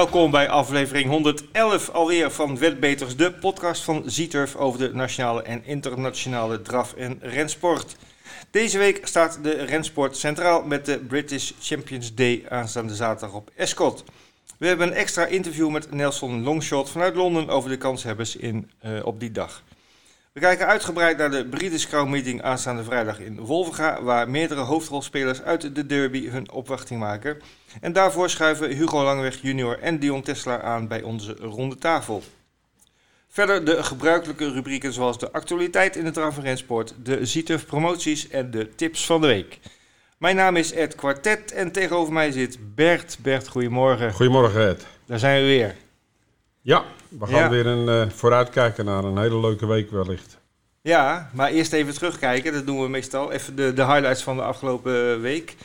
Welkom bij aflevering 111 alweer van Wetbeters, de podcast van Zieturf over de nationale en internationale draf- en rensport. Deze week staat de rensport centraal met de British Champions Day aanstaande zaterdag op Escot. We hebben een extra interview met Nelson Longshot vanuit Londen over de kanshebbers in, uh, op die dag. We kijken uitgebreid naar de British Crown Meeting aanstaande vrijdag in Wolvenga, waar meerdere hoofdrolspelers uit de derby hun opwachting maken. En daarvoor schuiven Hugo Langweg junior en Dion Tesla aan bij onze ronde tafel. Verder de gebruikelijke rubrieken zoals de actualiteit in het rensport, de Zietuf promoties en de tips van de week. Mijn naam is Ed Quartet en tegenover mij zit Bert. Bert, goedemorgen. Goedemorgen Ed. Daar zijn we weer. Ja, we gaan weer een, uh, vooruitkijken naar een hele leuke week wellicht. Ja, maar eerst even terugkijken. Dat doen we meestal. Even de, de highlights van de afgelopen week.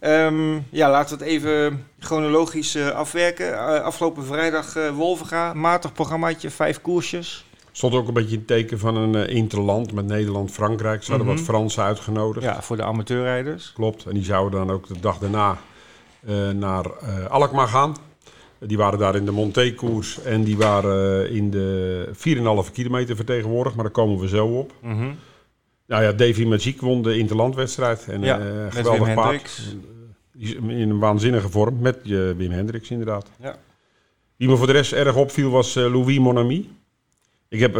Um, ja, laten we het even chronologisch uh, afwerken. Uh, afgelopen vrijdag uh, Wolvenga, matig programmaatje, vijf koersjes. Stond ook een beetje in het teken van een interland met Nederland-Frankrijk. Ze hadden mm -hmm. wat Fransen uitgenodigd. Ja, voor de amateurrijders. Klopt, en die zouden dan ook de dag daarna naar Alkmaar gaan. Die waren daar in de Monté-koers en die waren in de 4,5 kilometer vertegenwoordigd, maar daar komen we zo op. Mm -hmm. Nou ja, Davy Magic won de interlandwedstrijd. En ja, uh, met geweldig Wim paard. Hendricks. In een waanzinnige vorm met uh, Wim Hendricks inderdaad. Ja. Wie me voor de rest erg opviel was uh, Louis Monami. Ik heb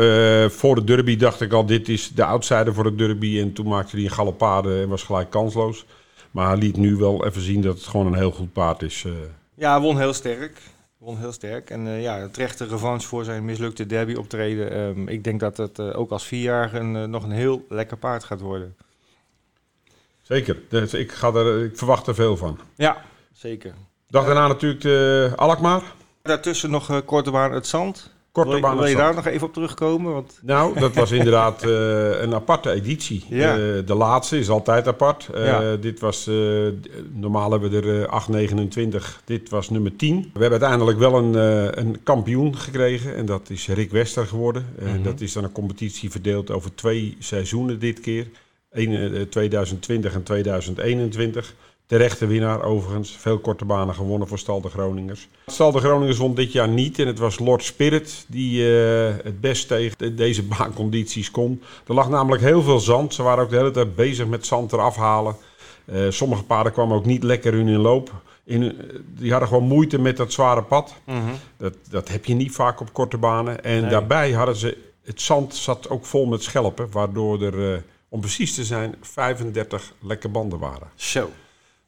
voor de derby dacht ik al, dit is de outsider voor de derby. En toen maakte hij een galopade en was gelijk kansloos. Maar hij liet nu wel even zien dat het gewoon een heel goed paard is. Ja, hij won heel sterk. Won heel sterk. En uh, ja, terechte revanche voor zijn mislukte derby optreden. Um, ik denk dat het uh, ook als vierjarige uh, nog een heel lekker paard gaat worden. Zeker. Dus ik, ga er, ik verwacht er veel van. Ja, zeker. Dag daarna natuurlijk de Alkmaar. Daartussen nog korte baan het zand. Korte wil, je daar nog even op terugkomen? Want... Nou, dat was inderdaad uh, een aparte editie. Ja. Uh, de laatste is altijd apart. Uh, Ja. Dit was, normaal hebben we er 8, 29. Dit was nummer 10. We hebben uiteindelijk wel een, een kampioen gekregen. En dat is Rick Wester geworden. Mhm. Dat is dan een competitie verdeeld over twee seizoenen dit keer. Eén, 2020 en 2021. Terechte winnaar overigens. Veel korte banen gewonnen voor Stal de Groningers. Stal de Groningers won dit jaar niet. En het was Lord Spirit die uh, het best tegen de, deze baancondities kon. Er lag namelijk heel veel zand. Ze waren ook de hele tijd bezig met zand eraf halen. Uh, sommige paarden kwamen ook niet lekker in hun loop. In, die hadden gewoon moeite met dat zware pad. Mm -hmm. dat, dat heb je niet vaak op korte banen. En Nee. daarbij hadden ze... Het zand zat ook vol met schelpen. Waardoor er, uh, om precies te zijn, 35 lekke banden waren. Zo.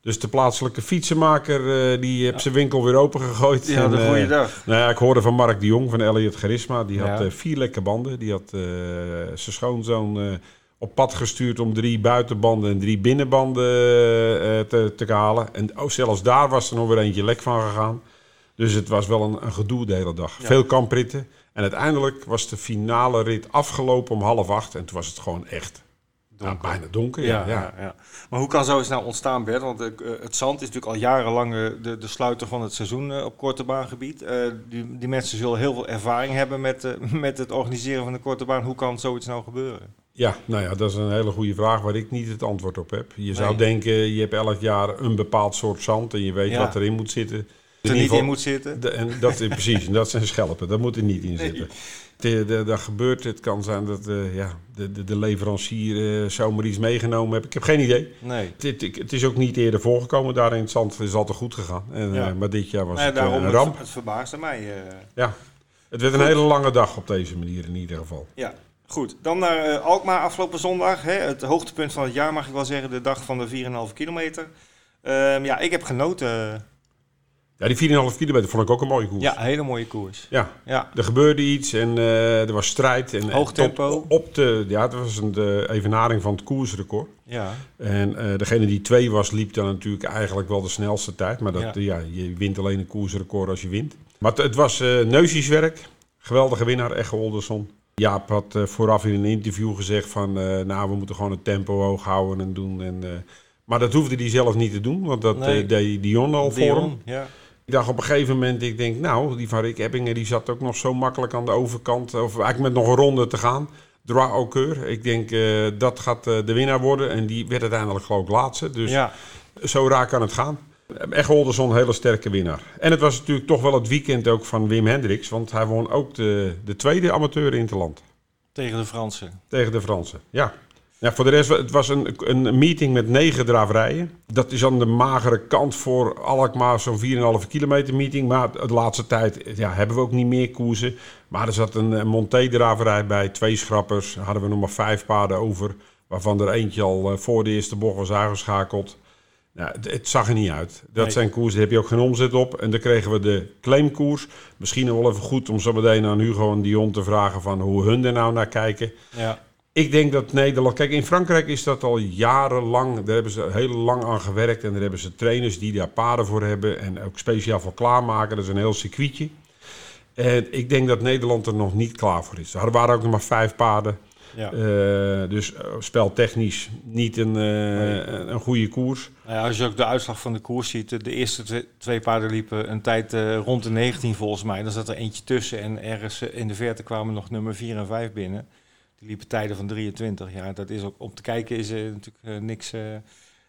Dus de plaatselijke fietsenmaker uh, die heeft zijn winkel weer opengegooid. Ja, een goede dag. Nou ja, ik hoorde van Mark de Jong van Elliot Charisma. Die had Ja. uh, vier lekke banden. Die had zijn schoonzoon op pad gestuurd om drie buitenbanden en drie binnenbanden te, te halen. En oh, zelfs daar was er nog weer eentje lek van gegaan. Dus het was wel een, een gedoe de hele dag. Ja. Veel kampritten. En uiteindelijk was de finale rit afgelopen om half acht. En toen was het gewoon echt Donker. ja, bijna donker. Ja, Ja, Maar hoe kan zoiets nou ontstaan, Bert? Want uh, het zand is natuurlijk al jarenlang uh, de, de sluiter van het seizoen uh, op korte baangebied. die, die mensen zullen heel veel ervaring hebben met, met het organiseren van de korte baan. Hoe kan zoiets nou gebeuren? Ja, nou ja, dat is een hele goede vraag waar ik niet het antwoord op heb. Je Nee. zou denken, je hebt elk jaar een bepaald soort zand en je weet wat erin moet zitten. Er niet in moet zitten? De- en dat is precies, en dat zijn schelpen, daar moet er niet in zitten. Dat gebeurt, het kan zijn dat eh, ja, de, de, de leverancier eh, zomaar iets meegenomen heeft. Ik heb geen idee. Nee. Het, het, het is ook niet eerder voorgekomen daar in het zand. Het is altijd goed gegaan. En, Ja. eh, maar dit jaar was Nee, het daarom een het, ramp. het verbaasde mij. Ja. Het werd een hele lange dag op deze manier in ieder geval. Ja, goed. Dan naar Alkmaar afgelopen zondag. Hè? Het hoogtepunt van het jaar mag ik wel zeggen. De dag van de 4,5 kilometer. Ehm, ja, ik heb genoten. Ja, die 4,5 kilometer vond ik ook een mooie koers. Ja, een hele mooie koers. ja. Ja, Er gebeurde iets en eh, er was strijd. En, Hoog tempo. Op, op de, ja, het was een de evenaring van het koersrecord. ja. En eh, degene die twee was, liep dan natuurlijk eigenlijk wel de snelste tijd. Maar dat, Ja. ja. je wint alleen een koersrecord als je wint. Maar het, was eh neusjeswerk. Geweldige winnaar, Echo Olderson. Jaap had vooraf in een interview gezegd van... nou, we moeten gewoon het tempo hoog houden en doen. En, maar dat hoefde hij zelf niet te doen, want dat Nee. deed Dion al voor hem. Ja. Ik dacht op een gegeven moment, ik denk, nou, die van Rick Ebbingen die zat ook nog zo makkelijk aan de overkant. Of eigenlijk met nog een ronde te gaan. Droit au keur. Ik denk, eh, dat gaat eh, de winnaar worden. En die werd uiteindelijk geloof ik laatste. Dus ja. zo raar kan het gaan. Is een hele sterke winnaar. En het was natuurlijk toch wel het weekend ook van Wim Hendricks. Want hij won ook de, de tweede amateur in het land. Tegen de Fransen. Tegen de Fransen, ja. Ja, voor de rest, het was een, een meeting met negen draverijen. Dat is aan de magere kant voor Alkmaar zo'n 4,5 kilometer meeting. Maar de laatste tijd ja, hebben we ook niet meer koersen. Maar er zat een, een Monté-draverij bij, twee schrappers. hadden we nog maar vijf paarden over. Waarvan er eentje al eh, voor de eerste bocht was aangeschakeld. Nou, het, het, zag er niet uit. Dat Nee. zijn koersen, daar heb je ook geen omzet op. En dan kregen we de claimkoers. Misschien wel even goed om zo meteen aan Hugo en Dion te vragen van hoe hun er nou naar kijken. Ja. Ik denk dat Nederland... Kijk, in Frankrijk is dat al jarenlang... Daar hebben ze heel lang aan gewerkt. En daar hebben ze trainers die daar paarden voor hebben. En ook speciaal voor klaarmaken. Dat is een heel circuitje. En ik denk dat Nederland er nog niet klaar voor is. Er waren ook nog maar vijf paarden. Ja. Eh, dus eh, speltechnisch niet een, eh, een goede koers. Nou ja, als je ook de uitslag van de koers ziet, de eerste twee, paarden liepen een tijd rond de 19 volgens mij. Dan zat er eentje tussen en ergens in de verte kwamen nog nummer 4 en 5 binnen. Die liepen tijden van 23. Ja, dat is ook om te kijken is er natuurlijk eh, niks, eh,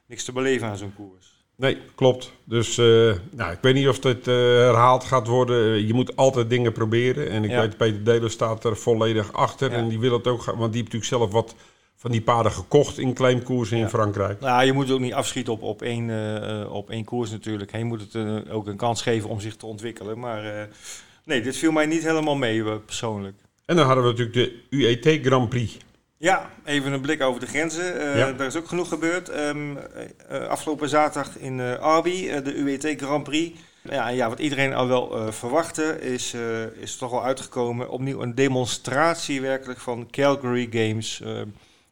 niks te beleven aan zo'n koers. Nee, klopt. Dus eh, nou, ik weet niet of dit eh, herhaald gaat worden. Eh, je moet altijd dingen proberen. En ik Ja. weet, Peter Delen staat er volledig achter. Ja. En die wil het ook gaan, want die heeft natuurlijk zelf wat van die paarden gekocht in claimkoersen Ja. in Frankrijk. Nou, je moet ook niet afschieten op, op, één, eh, eh, op één koers natuurlijk. Je moet het eh, ook een kans geven om zich te ontwikkelen. Maar eh, nee, dit viel mij niet helemaal mee eh, persoonlijk. En dan hadden we natuurlijk de UET Grand Prix. Ja, even een blik over de grenzen. Ja. Daar is ook genoeg gebeurd. Ehm, eh, afgelopen zaterdag in eh Arby, de UET Grand Prix. Ja, ja, wat iedereen al wel verwachtte, is, is toch wel uitgekomen. Opnieuw een demonstratie werkelijk van Calgary Games.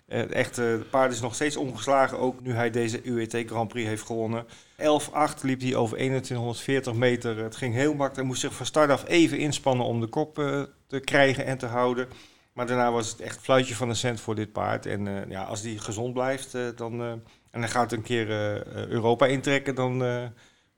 Echt, de paard is nog steeds ongeslagen, ook nu hij deze UET Grand Prix heeft gewonnen. 11-8 liep hij over 2140 meter. Het ging heel makkelijk. Hij moest zich van start af even inspannen om de kop krijgen en te houden. Maar daarna was het echt fluitje van de cent voor dit paard. En eh, ja, als die gezond blijft eh, dan, eh, en hij gaat een keer Europa intrekken, dan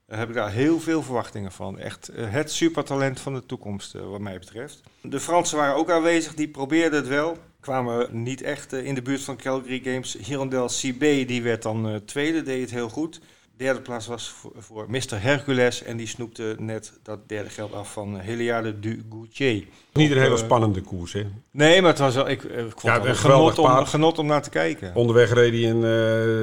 heb ik daar heel veel verwachtingen van. Echt het supertalent van de toekomst, wat mij betreft. De Fransen waren ook aanwezig, die probeerden het wel. Kwamen niet echt in de buurt van Calgary Games. Hirondelle CB, die werd dan tweede, deed het heel goed. Derde plaats was voor, voor Mr. Hercules en die snoepte net dat derde geld af van Heliade du Goutier. Niet een hele Eh, spannende koers. Hè. Nee, maar het was wel, ik, eh, ik vond Ja, het een genot om, genot om naar te kijken. Onderweg reed hij in eh,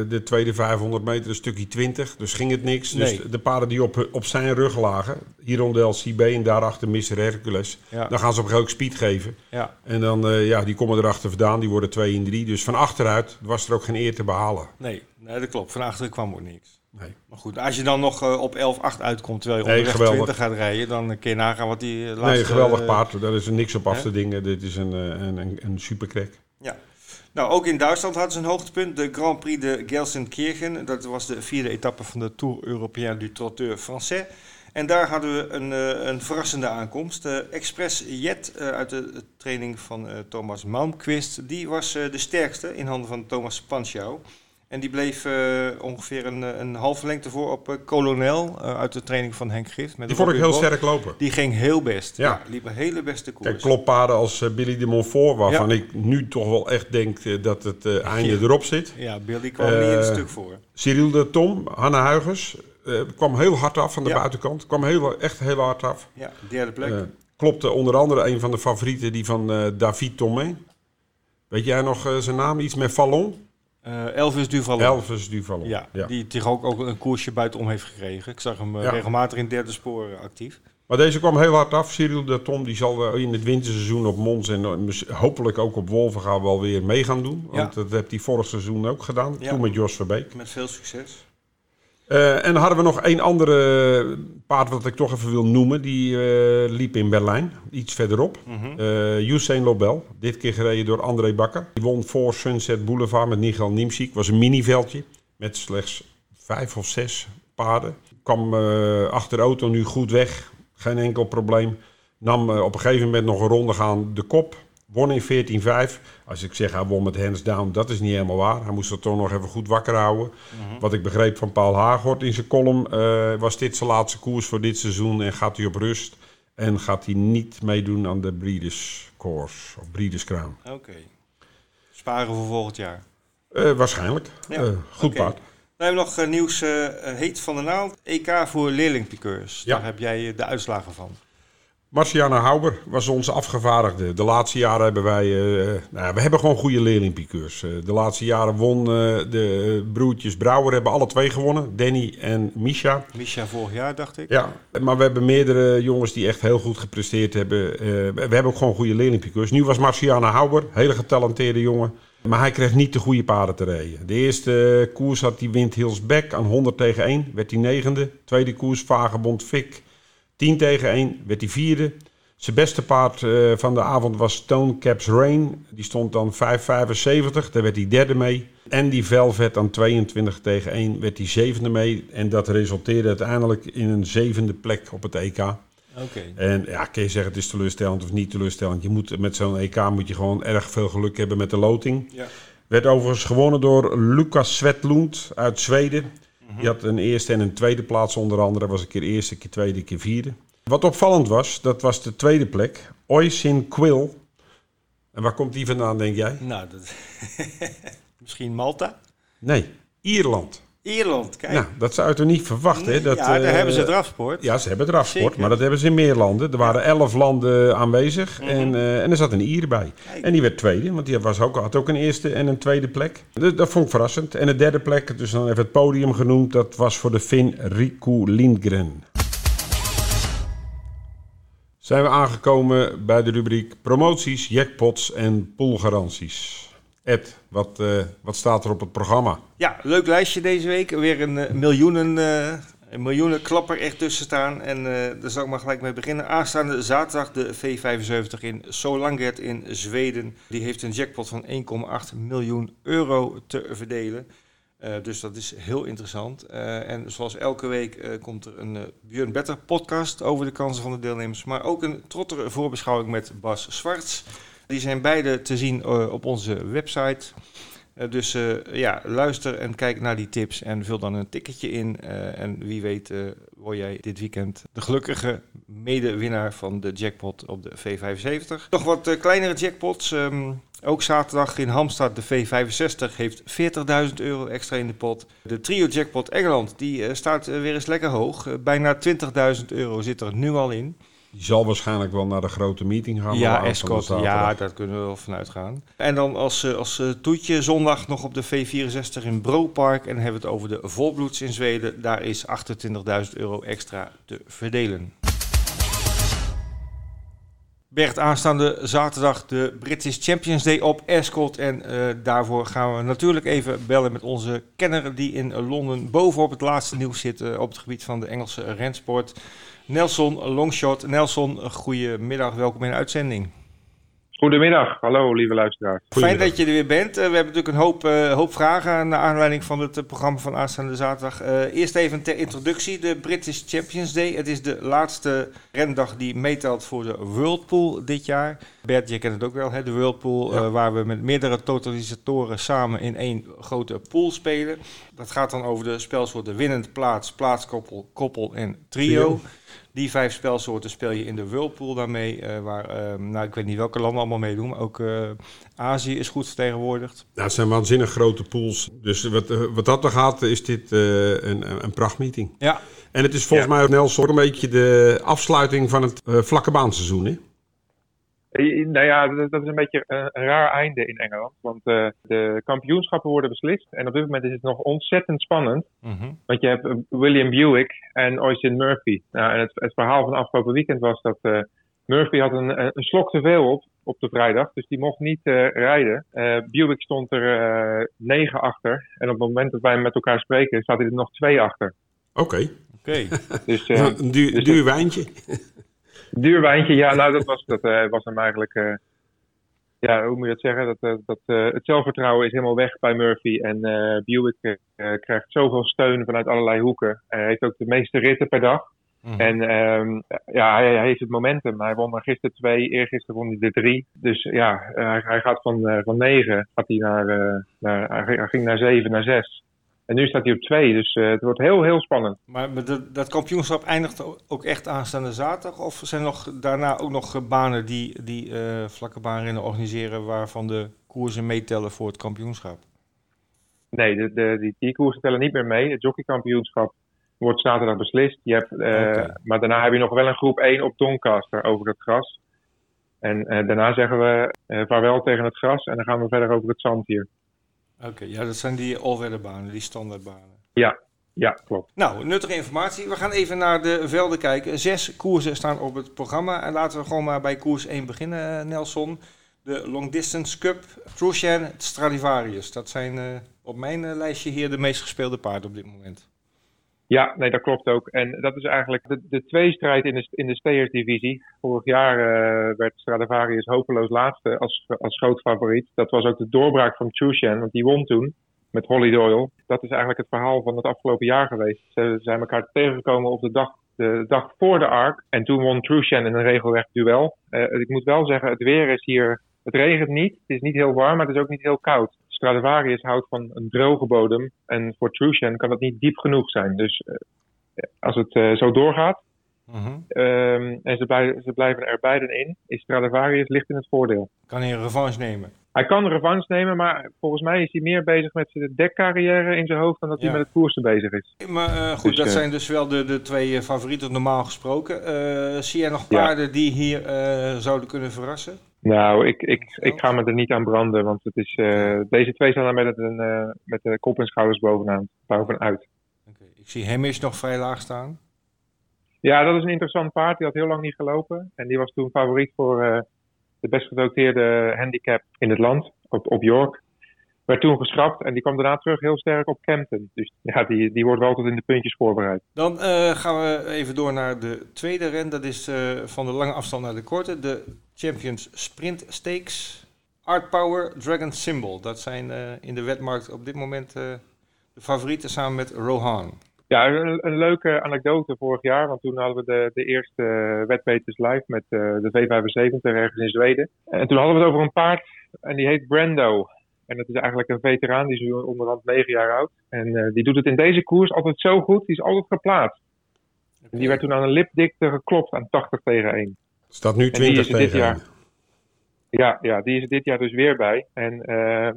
de tweede 500 meter een stukje 20. Dus ging het niks. Nee. Dus de paarden die op, op zijn rug lagen. Hirondelle CB en daarachter Mr. Hercules. Ja, Dan gaan ze op een gegeven speed geven. ja, En dan, eh, ja, die komen erachter vandaan. Die worden 2 in 3. Dus van achteruit was er ook geen eer te behalen. nee, nee, dat klopt. Van achteren kwam ook niks. Nee. Maar goed, als je dan nog eh, op 11-8 uitkomt terwijl je Nee, onderweg geweldig. 20 gaat rijden, dan kun je nagaan wat die eh, laatste... nee, geweldig eh, paard. Daar is er niks op af te dingen. Dit is een, eh, een, een, een superkrek. Ja. Nou, ook in Duitsland hadden ze een hoogtepunt. De Grand Prix de Gelsenkirchen. Dat was de vierde etappe van de Tour Européen du Trotteur Français. En daar hadden we een, eh, een verrassende aankomst. De Express Jet eh, uit de, training van eh, Thomas Malmquist. Die was eh, de sterkste in handen van Thomas Panschau. En die bleef eh, ongeveer een, eh, een halve lengte voor op Colonel eh, uit de training van Henk Gift. Met Die vond ik heel sterk lopen. Die ging heel best. Ja. Ja, liep een hele beste koers. Kijk, kloppaarden als Billy de Montfort, waarvan ik nu toch wel echt denk dat het einde erop zit. Ja, Billy kwam niet Eh, stuk voor. Cyril de Tom, Hanne Huigers, kwam heel hard af van de Ja. buitenkant. Kwam heel, echt heel hard af. Ja, derde plek. Klopte onder andere een van de favorieten, die van David Tomé. Weet jij nog zijn naam? Iets met Vallon? Eh, Elvis Duval. Elvis Duvalon. Ja, Ja. die zich ook, ook een koersje buitenom heeft gekregen. Ik zag hem eh, Ja. regelmatig in derde spoor eh, actief. Maar deze kwam heel hard af. Cyril de Tom die zal in het winterseizoen op Mons en hopelijk ook op Wolvenga wel weer mee gaan doen. Want dat heeft hij vorig seizoen ook gedaan. Ja. Toen met Jos Verbeek. Met veel succes. Eh, en dan hadden we nog één andere paard wat ik toch even wil noemen. Die eh, liep in Berlijn, iets verderop. Usain Lobel, dit keer gereden door André Bakker. Die won voor Sunset Boulevard met Nigel Niemczyk. was een miniveldje met slechts vijf of zes paarden. Kwam achter de auto nu goed weg, geen enkel probleem. Nam op een gegeven moment nog een ronde gaan de kop. Won in 14-5. Als ik zeg hij won met hands down, dat is niet helemaal waar. Hij moest er toch nog even goed wakker houden. Mhm. Wat ik begreep van Paul Haaghoort in zijn column, eh, was dit zijn laatste koers voor dit seizoen en gaat hij op rust. En gaat hij niet meedoen aan de Breeders' Course of Breeders' Crown. Oké. Sparen voor volgend jaar. Eh, waarschijnlijk. Ja, Eh, goed oké. paard. Dan hebben we nog nieuws heet van de naald. EK voor leerlingpiqueurs. Ja. Daar heb jij de uitslagen van. Marciana Hauber was onze afgevaardigde. De laatste jaren hebben wij... eh, nou, ja, we hebben gewoon goede leerlingpiqueurs. Eh, de laatste jaren won eh, de broertjes Brouwer hebben alle twee gewonnen. Danny en Misha. Misha vorig jaar, dacht ik. Ja, maar we hebben meerdere jongens die echt heel goed gepresteerd hebben. We hebben ook gewoon goede leerlingpiqueurs. Nu was Marciana Hauber, hele getalenteerde jongen. Maar hij kreeg niet de goede paarden te rijden. De eerste koers had hij Wind Hills Back aan 100 tegen 1. Werd hij negende. Tweede koers Vagebond Fik. 10 tegen 1 werd hij vierde. Zijn beste paard eh, van de avond was Stone Caps Rain. Die stond dan 5,75. Daar werd hij derde mee. En die Velvet aan 22 tegen 1 werd hij zevende mee. En dat resulteerde uiteindelijk in een zevende plek op het EK. Oké. En ja, kun je zeggen het is teleurstellend of niet teleurstellend. Je moet, met zo'n EK moet je gewoon erg veel geluk hebben met de loting. Ja. Werd overigens gewonnen door Lucas Svetlund uit Zweden. Die had een eerste en een tweede plaats onder andere. Was een keer eerste, een keer tweede, een keer vierde. Wat opvallend was, dat was de tweede plek. Oisin Quill. En waar komt die vandaan, denk jij? Nou, dat... misschien Malta? Nee, Ierland. Ierland, kijk. Nou, dat zou je toch niet verwachten, hè? Dat, ja, daar eh, hebben ze drafsport. Ja, ze hebben drafsport, Zeker. maar dat hebben ze in meer landen. Er waren elf landen aanwezig en, eh, en er zat een Ier bij. Kijk. En die werd tweede, want die was ook, had ook een eerste en een tweede plek. Dus dat vond ik verrassend. En de derde plek, dus dan even het podium genoemd, dat was voor de Finn Riku Lindgren. Zijn we aangekomen bij de rubriek promoties, jackpots en poolgaranties. Ed, wat, eh, wat staat er op het programma? Ja, leuk lijstje deze week. Weer een eh, miljoenen, eh, miljoenen klapper echt tussen staan. En daar zal ik maar gelijk mee beginnen. Aanstaande zaterdag de V75 in Solanget in Zweden. Die heeft een jackpot van 1,8 miljoen euro te verdelen. Dus dat is heel interessant. En zoals elke week komt er een Björn Better podcast over de kansen van de deelnemers. Maar ook een trottere voorbeschouwing met Bas Zwarts. Die zijn beide te zien eh, op onze website. Eh, dus eh, ja, luister en kijk naar die tips en vul dan een ticketje in. En wie weet word jij dit weekend de gelukkige medewinnaar van de jackpot op de V75. Nog wat kleinere jackpots. Ehm, ook zaterdag in Hamstad, de V65, heeft 40.000 euro extra in de pot. De trio jackpot Engeland, die staat weer eens lekker hoog. Bijna 20.000 euro zit er nu al in. Die zal waarschijnlijk wel naar de grote meeting gaan. Ja, Escort, ja, daar kunnen we wel vanuit gaan. En dan als, eh, als eh, toetje zondag nog op de V64 in Bropark. En dan hebben we het over de volbloeds in Zweden. Daar is 28.000 euro extra te verdelen. Bert, aanstaande zaterdag de British Champions Day op Escort. En eh, daarvoor gaan we natuurlijk even bellen met onze kenner die in Londen bovenop het laatste nieuws zit op het gebied van de Engelse rensport. Nelson Longshot. Nelson, goedemiddag, welkom in de uitzending. Goedemiddag, hallo lieve luisteraars. Fijn dat je er weer bent. Eh, we hebben natuurlijk een hoop, eh, hoop vragen naar aanleiding van het eh, programma van aanstaande zaterdag. Eh, eerst even ter introductie, de British Champions Day. Het is de laatste rendag die meetelt voor de Whirlpool dit jaar. Bert, je kent het ook wel, hè? de Whirlpool, Ja. eh, waar we met meerdere totalisatoren samen in één grote pool spelen. Dat gaat dan over de spelsoorten winnend, plaats, plaatskoppel, koppel en trio. Trio. Die vijf spelsoorten speel je in de Whirlpool daarmee, eh, waar, eh, nou ik weet niet welke landen allemaal meedoen, maar ook eh, Azië is goed vertegenwoordigd. Ja, het zijn waanzinnig grote pools. Dus wat, eh, wat dat er gaat, is dit een, een prachtmeeting. Ja, En het is volgens mij ook Nelson een beetje de afsluiting van het vlakke baanseizoen. Hè? Eh, Nou ja, dat, dat is een beetje een, een raar einde in Engeland. Want eh, de kampioenschappen worden beslist. En op dit moment is het nog ontzettend spannend. Mhm. Want je hebt eh, William Buick en Oisin Murphy. Nou, en het, het verhaal van afgelopen weekend was dat eh, Murphy had een, een slok te veel op op de vrijdag. Dus die mocht niet eh, rijden. Eh, Buick stond er eh, negen achter. En op het moment dat wij met elkaar spreken, staat hij er nog twee achter. Oké, oké. Dus eh, een duur, dus duur wijntje. Duur wijntje, ja, nou dat was, dat, eh, was hem eigenlijk. eh, ja, hoe moet je dat zeggen? Dat, eh, dat, het zelfvertrouwen is helemaal weg bij Murphy. En eh Buick krijgt zoveel steun vanuit allerlei hoeken. hij heeft ook de meeste ritten per dag. Mhm. En ehm, ja, hij, hij heeft het momentum. Hij won er gisteren twee, eergisteren won hij er drie. Dus ja, hij, hij gaat van, van negen gaat hij naar, naar, hij ging- hij ging naar zeven, naar zes. En nu staat hij op twee, dus eh, het wordt heel, heel spannend. Maar dat, dat kampioenschap eindigt ook echt aanstaande zaterdag? Of zijn er nog, daarna ook nog banen die, die eh, vlakke baanrennen organiseren waarvan de koersen meetellen voor het kampioenschap? Nee, de, de, die, die koersen tellen niet meer mee. Het jockeykampioenschap wordt zaterdag beslist. Je hebt, eh. Maar daarna heb je nog wel een groep 1 op Doncaster over het gras. En daarna zeggen we vaarwel tegen het gras en dan gaan we verder over het zand hier. Oké, ja, dat zijn die all-weatherbanen, die standaardbanen. Ja, ja klopt. Nou, nuttige informatie. We gaan even naar de velden kijken. Zes koersen staan op het programma. En laten we gewoon maar bij koers 1 beginnen, eh, Nelson. De Long Distance Cup, Trucian, Stradivarius. Dat zijn eh, op mijn eh, lijstje hier de meest gespeelde paarden op dit moment. Ja, nee, dat klopt ook. En dat is eigenlijk de, de tweestrijd in de, in de steersdivisie. Vorig jaar eh, werd Stradivarius hopeloos laatste als, als groot favoriet. Dat was ook de doorbraak van Chushan, want die won toen met Holly Doyle. Dat is eigenlijk het verhaal van het afgelopen jaar geweest. Ze zijn elkaar tegengekomen op de dag, de dag voor de Ark. En toen won Trushan in een regelrecht duel. Eh, ik moet wel zeggen, het weer is hier... Het regent niet, het is niet heel warm, maar het is ook niet heel koud. Stradivarius houdt van een droge bodem. En voor Trushan kan dat niet diep genoeg zijn. Dus eh, als het eh, zo doorgaat, Mhm. ehm, en ze, blij- ze blijven er beiden in, is Stradivarius licht in het voordeel. Kan hij een revanche nemen? Hij kan revanche nemen, maar volgens mij is hij meer bezig met zijn dekcarrière in zijn hoofd dan dat hij met het koersen bezig is. Maar eh, goed, Dus, dat zijn dus wel de, de twee favorieten normaal gesproken. Zie jij nog Ja. paarden die hier zouden kunnen verrassen? Nou, ik, ik, ik ga me er niet aan branden, want het is, eh, deze twee staan er met, een, eh, met de kop en schouders bovenaan, bovenuit. Oké, Ik zie Hemish nog vrij laag staan. Ja, dat is een interessant paard. Die had heel lang niet gelopen. En die was toen favoriet voor eh, de best gedoteerde handicap in het land, op, op York. Werd toen geschrapt en die kwam daarna terug heel sterk op Campton. Dus ja, die, die wordt wel tot in de puntjes voorbereid. Dan eh, gaan we even door naar de tweede ren. Dat is eh, van de lange afstand naar de korte. De Champions Sprint Stakes. Art Power, Dragon Symbol. Dat zijn eh, in de wetmarkt op dit moment de favorieten samen met Rohan. Ja, een, een leuke anekdote vorig jaar. Want toen hadden we de, de eerste wedpeters live met de V75 ergens in Zweden. En toen hadden we het over een paard en die heet Brando. En dat is eigenlijk een veteraan, die is onderhand 9 jaar oud. En uh, die doet het in deze koers altijd zo goed, die is altijd geplaatst. Okay. En die werd toen aan een lipdikte geklopt aan 80 tegen 1. Staat nu 20 tegen dit jaar, Ja, ja, die is er dit jaar dus weer bij. En uh,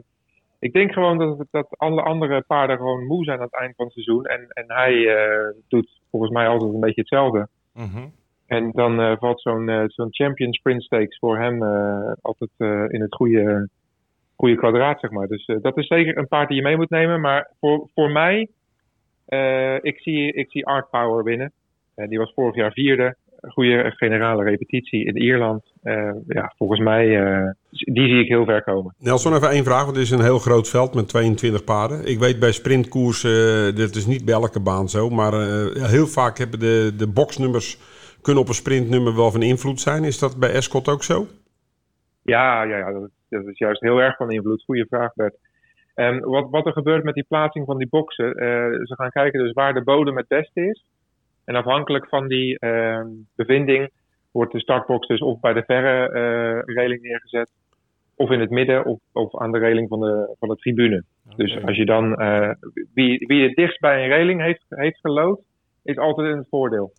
ik denk gewoon dat, dat alle andere paarden gewoon moe zijn aan het eind van het seizoen. En, en hij uh, doet volgens mij altijd een beetje hetzelfde. Mm -hmm. En dan valt zo'n zo'n Champion Sprint Stakes voor hem altijd in het goede, goede kwadraat, zeg maar. Dus dat is zeker een paard die je mee moet nemen. Maar voor, voor mij, ik, zie, ik zie Art Power winnen. die was vorig jaar vierde goede generale repetitie in Ierland. Uh, ja, volgens mij, uh, die zie ik heel ver komen. Nelson, even één vraag, want het is een heel groot veld met 22 paarden. Ik weet bij sprintkoers, uh, dat is niet bij elke baan zo, maar heel vaak hebben de, de boxnummers kunnen op een sprintnummer wel van invloed zijn. Is dat bij Escot ook zo? Ja, ja, ja dat, dat is juist heel erg van invloed. Goeie vraag, Bert. Um, wat, wat er gebeurt met die plaatsing van die boxen, ze gaan kijken dus waar de bodem het beste is. En afhankelijk van die uh, bevinding wordt de startbox dus of bij de verre uh, reling neergezet, of in het midden, of, of aan de reling van de, van de tribune. Okay. Dus als je dan, uh, wie, wie het dichtst bij een reling heeft, heeft gelood, is altijd in het voordeel.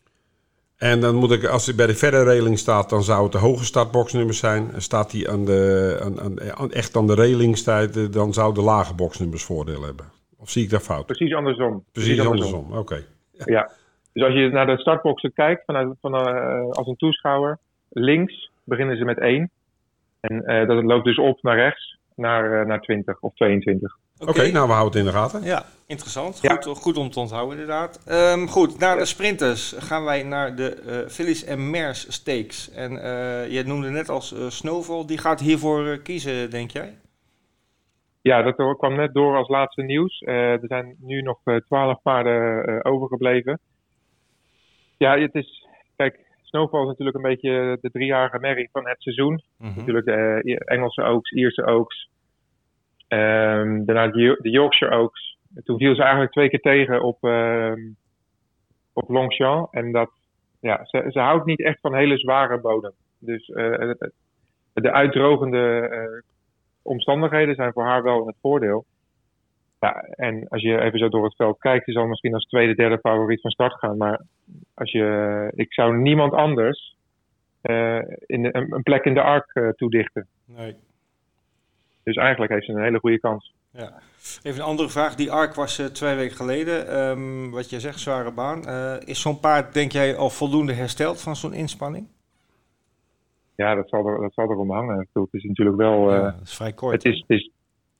En dan moet ik, als hij bij de verre reling staat, dan zou het de hoge startboxnummers zijn. Staat hij aan de, aan, aan, aan, echt aan de reling staat, dan zou de lage boxnummers voordeel hebben. Of zie ik dat fout? Precies andersom. Precies, Precies andersom, andersom. oké. Okay. Ja. Dus als je naar de startboxen kijkt, vanuit, van, uh, als een toeschouwer, links beginnen ze met 1. En uh, dat loopt dus op naar rechts, naar, uh, naar 20 of 22. Oké, okay. okay, nou we houden het in de gaten. Ja, interessant. Ja. Goed, goed om te onthouden inderdaad. Um, goed, naar de sprinters gaan wij naar de uh, Phyllis en Mers Stakes. En uh, je noemde net als uh, Snowball, die gaat hiervoor kiezen, denk jij? Ja, dat kwam net door als laatste nieuws. er zijn nu nog twaalf paarden overgebleven. Ja, het is. Kijk, Snowball is natuurlijk een beetje de driejarige merrie van het seizoen. Mm -hmm. Natuurlijk de Engelse Oaks, Ierse Oaks. Um, daarna de, Yorkshire Oaks. En toen viel ze eigenlijk twee keer tegen op, um, op Longchamp. En dat, ja, ze, ze houdt niet echt van hele zware bodem. Dus uh, de uitdrogende uh, omstandigheden zijn voor haar wel het voordeel. Ja, en als je even zo door het veld kijkt, die zal misschien als tweede, derde favoriet van start gaan. Maar als je, ik zou niemand anders uh, in een plek in de ark uh, toedichten. Nee. Dus eigenlijk heeft ze een hele goede kans. Ja. Even een andere vraag. Die ARK was twee weken geleden. Ehm, wat je zegt, zware baan. is zo'n paard, denk jij, al voldoende hersteld van zo'n inspanning? Ja, dat zal, er, dat zal erom hangen. Het is natuurlijk wel... Ja, het is vrij kort. Het is, het is,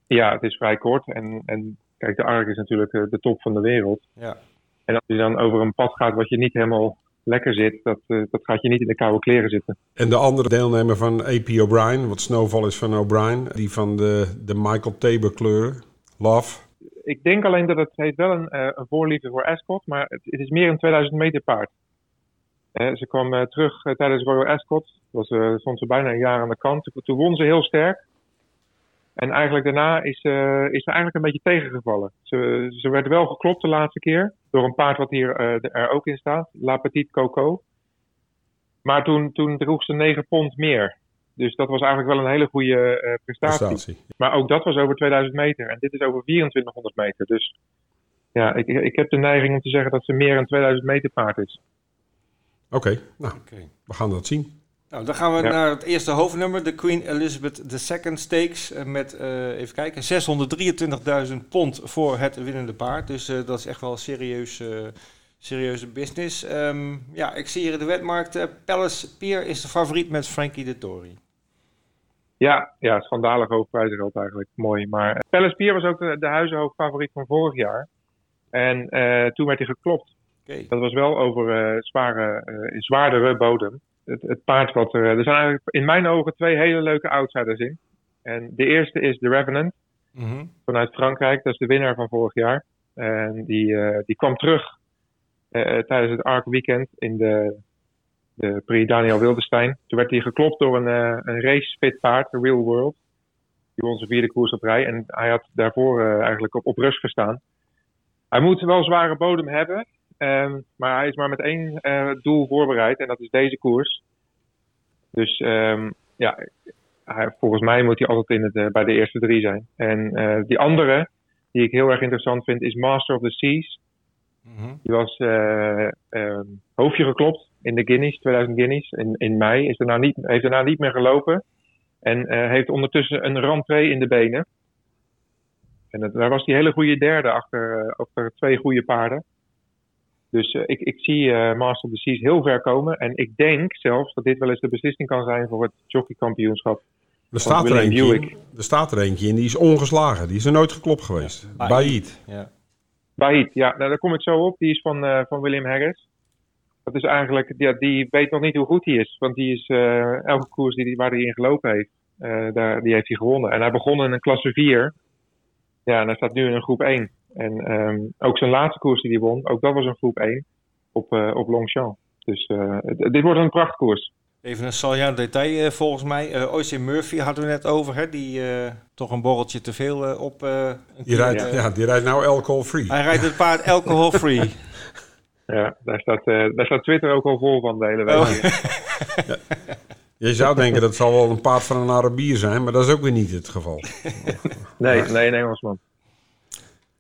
ja, het is vrij kort. En, en kijk, de ARK is natuurlijk de top van de wereld. Ja. En als je dan over een pad gaat wat je niet helemaal lekker zit, dat, uh, dat gaat je niet in de koude kleren zitten. En de andere deelnemer van AP O'Brien, wat Snowfall is van O'Brien, die van de, de Michael Tabor kleuren, Love. Ik denk alleen dat het heeft wel een, uh, een voorliefde voor Ascot, maar het, het, is meer een 2000 meter paard. Ze kwam terug tijdens Royal Ascot, was, stond ze bijna een jaar aan de kant. Toen won ze heel sterk. En eigenlijk daarna is, uh, is ze eigenlijk een beetje tegengevallen. Ze, ze werd wel geklopt de laatste keer door een paard wat hier uh, er ook in staat, La Petite Coco. Maar toen, toen droeg ze 9 pond meer. Dus dat was eigenlijk wel een hele goede uh, prestatie. prestatie. Maar ook dat was over 2000 meter. En dit is over 2400 meter. Dus ja, ik, ik heb de neiging om te zeggen dat ze meer een 2000 meter paard is. Oké, okay, nou, okay. we gaan dat zien. Nou, dan gaan we naar het eerste hoofdnummer, de Queen Elizabeth II Stakes. Eh, met, uh, even kijken, 623.000 pond voor het winnende paard. Dus uh, dat is echt wel serieus, uh, serieuze business. Um, ja, ik zie hier in de wetmarkt, Palace Pier is de favoriet met Frankie de Tory. Ja, ja, schandalig hoogprijzengeld eigenlijk. Mooi. Maar Palace Pier was ook de, de huizenhoog favoriet van vorig jaar. En toen werd hij geklopt. Okay. Dat was wel over zware, zwaardere bodem het, het, paard wat er. Er zijn eigenlijk in mijn ogen twee hele leuke outsiders in. En de eerste is The Revenant mm-hmm. vanuit Frankrijk. Dat is de winnaar van vorig jaar. En die, uh, die kwam terug uh, tijdens het Arc Weekend in de, de Prix Daniel Wildestein. Toen werd hij geklopt door een, uh, een racefit paard, de Real World. Die won zijn vierde koers op rij. En hij had daarvoor eigenlijk op, op rust gestaan. Hij moet wel zware bodem hebben. Um, maar hij is maar met één uh, doel voorbereid en dat is deze koers. Dus um, ja, hij, volgens mij moet hij altijd in het, uh, bij de eerste drie zijn. En uh, die andere, die ik heel erg interessant vind, is Master of the Seas. Mm-hmm. Die was um, hoofdje geklopt in de Guineas, 2000 Guineas, in, in mei. Is daarna niet, heeft daarna niet meer gelopen. En heeft ondertussen een rentree in de benen. En dat, daar was die hele goede derde achter, achter twee goede paarden. Dus uh, ik, ik zie uh, Master of the Seas heel ver komen. En ik denk zelfs dat dit wel eens de beslissing kan zijn voor het jockeykampioenschap. Er staat, er eentje, in, er staat er eentje in, die is ongeslagen. Die is er nooit geklopt geweest. Ja, Baid. Ja. Baid, ja. Nou, daar kom ik zo op. Die is van, uh, van William Harris. Dat is eigenlijk, ja, die weet nog niet hoe goed hij is. Want die is elke koers die, waar hij in gelopen heeft, daar, die heeft hij gewonnen. En hij begon in een klasse 4. Ja, en hij staat nu in een groep 1. En um, ook zijn laatste koers die hij won, ook dat was een groep 1 op, uh, op Longchamp. Dus uh, dit wordt een prachtkoers. Even een saillant detail uh, volgens mij. Uh, O.C. Murphy hadden we net over, hè, die toch een borreltje te veel op... die, rijdt, ja. ja. die rijdt nou alcohol-free. Hij rijdt het paard alcohol-free. ja, daar staat, daar staat Twitter ook al vol van de hele week. Oh. ja. Je zou denken dat het zal wel een paard van een Arabier zijn, maar dat is ook weer niet het geval. nee, nee, een Engelsman.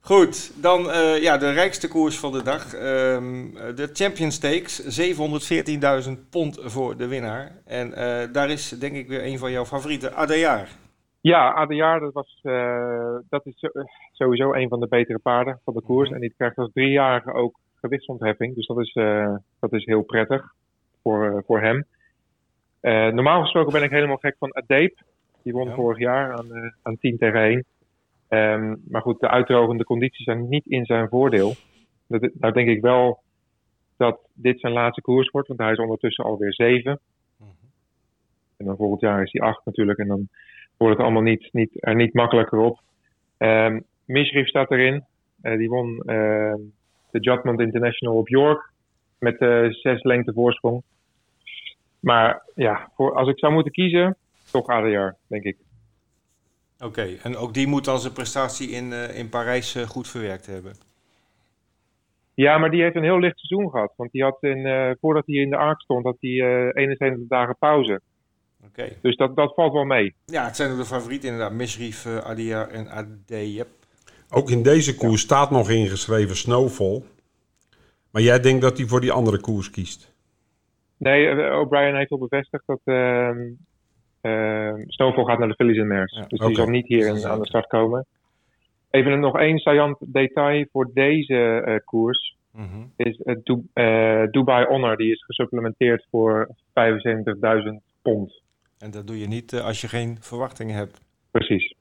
Goed, dan uh, ja, de rijkste koers van de dag. Um, de Champion Stakes, 714.000 pond voor de winnaar. En uh, daar is denk ik weer een van jouw favorieten, Adejaar. Ja, Adejaar, dat, was, uh, dat is sowieso een van de betere paarden van de koers. En die krijgt als driejarige ook gewichtsontheffing. Dus dat is, dat is heel prettig voor, voor hem. normaal gesproken ben ik helemaal gek van Adeep. Die won ja. vorig jaar aan, aan 10 tegen 1. Um, maar goed, de uitdrogende condities zijn niet in zijn voordeel. Dat, nou denk ik wel dat dit zijn laatste koers wordt, want hij is ondertussen alweer zeven. Mhm. En dan volgend jaar is hij acht natuurlijk. En dan wordt het allemaal niet, niet, er niet makkelijker op. Um, Mishrif staat erin. Uh, die won uh, de Judgment International op York. Met uh, zes lengte voorsprong. Maar ja, voor, als ik zou moeten kiezen, toch ADR, denk ik. Oké, okay, en ook die moet dan zijn prestatie in, uh, in Parijs uh, goed verwerkt hebben. Ja, maar die heeft een heel licht seizoen gehad. Want die had in, uh, voordat hij in de ark stond, had hij 71 dagen pauze. Oké. Okay. Dus dat, dat valt wel mee. Ja, het zijn de favorieten inderdaad. Misrief, Adia en Adeyep. Ook in deze koers staat nog ingeschreven Snowfall. Maar jij denkt dat hij voor die andere koers kiest? Nee, O'Brien heeft al bevestigd dat ehm, Uh, Snowfall gaat naar de Phillies en Mares. Ja, dus okay. die zal niet hier in, aan de start komen. Even nog één saillant detail voor deze uh, koers. Mhm. Is het du uh, Dubai Honor, die is gesupplementeerd voor 75.000 pond. En dat doe je niet uh, als je geen verwachtingen hebt. Precies.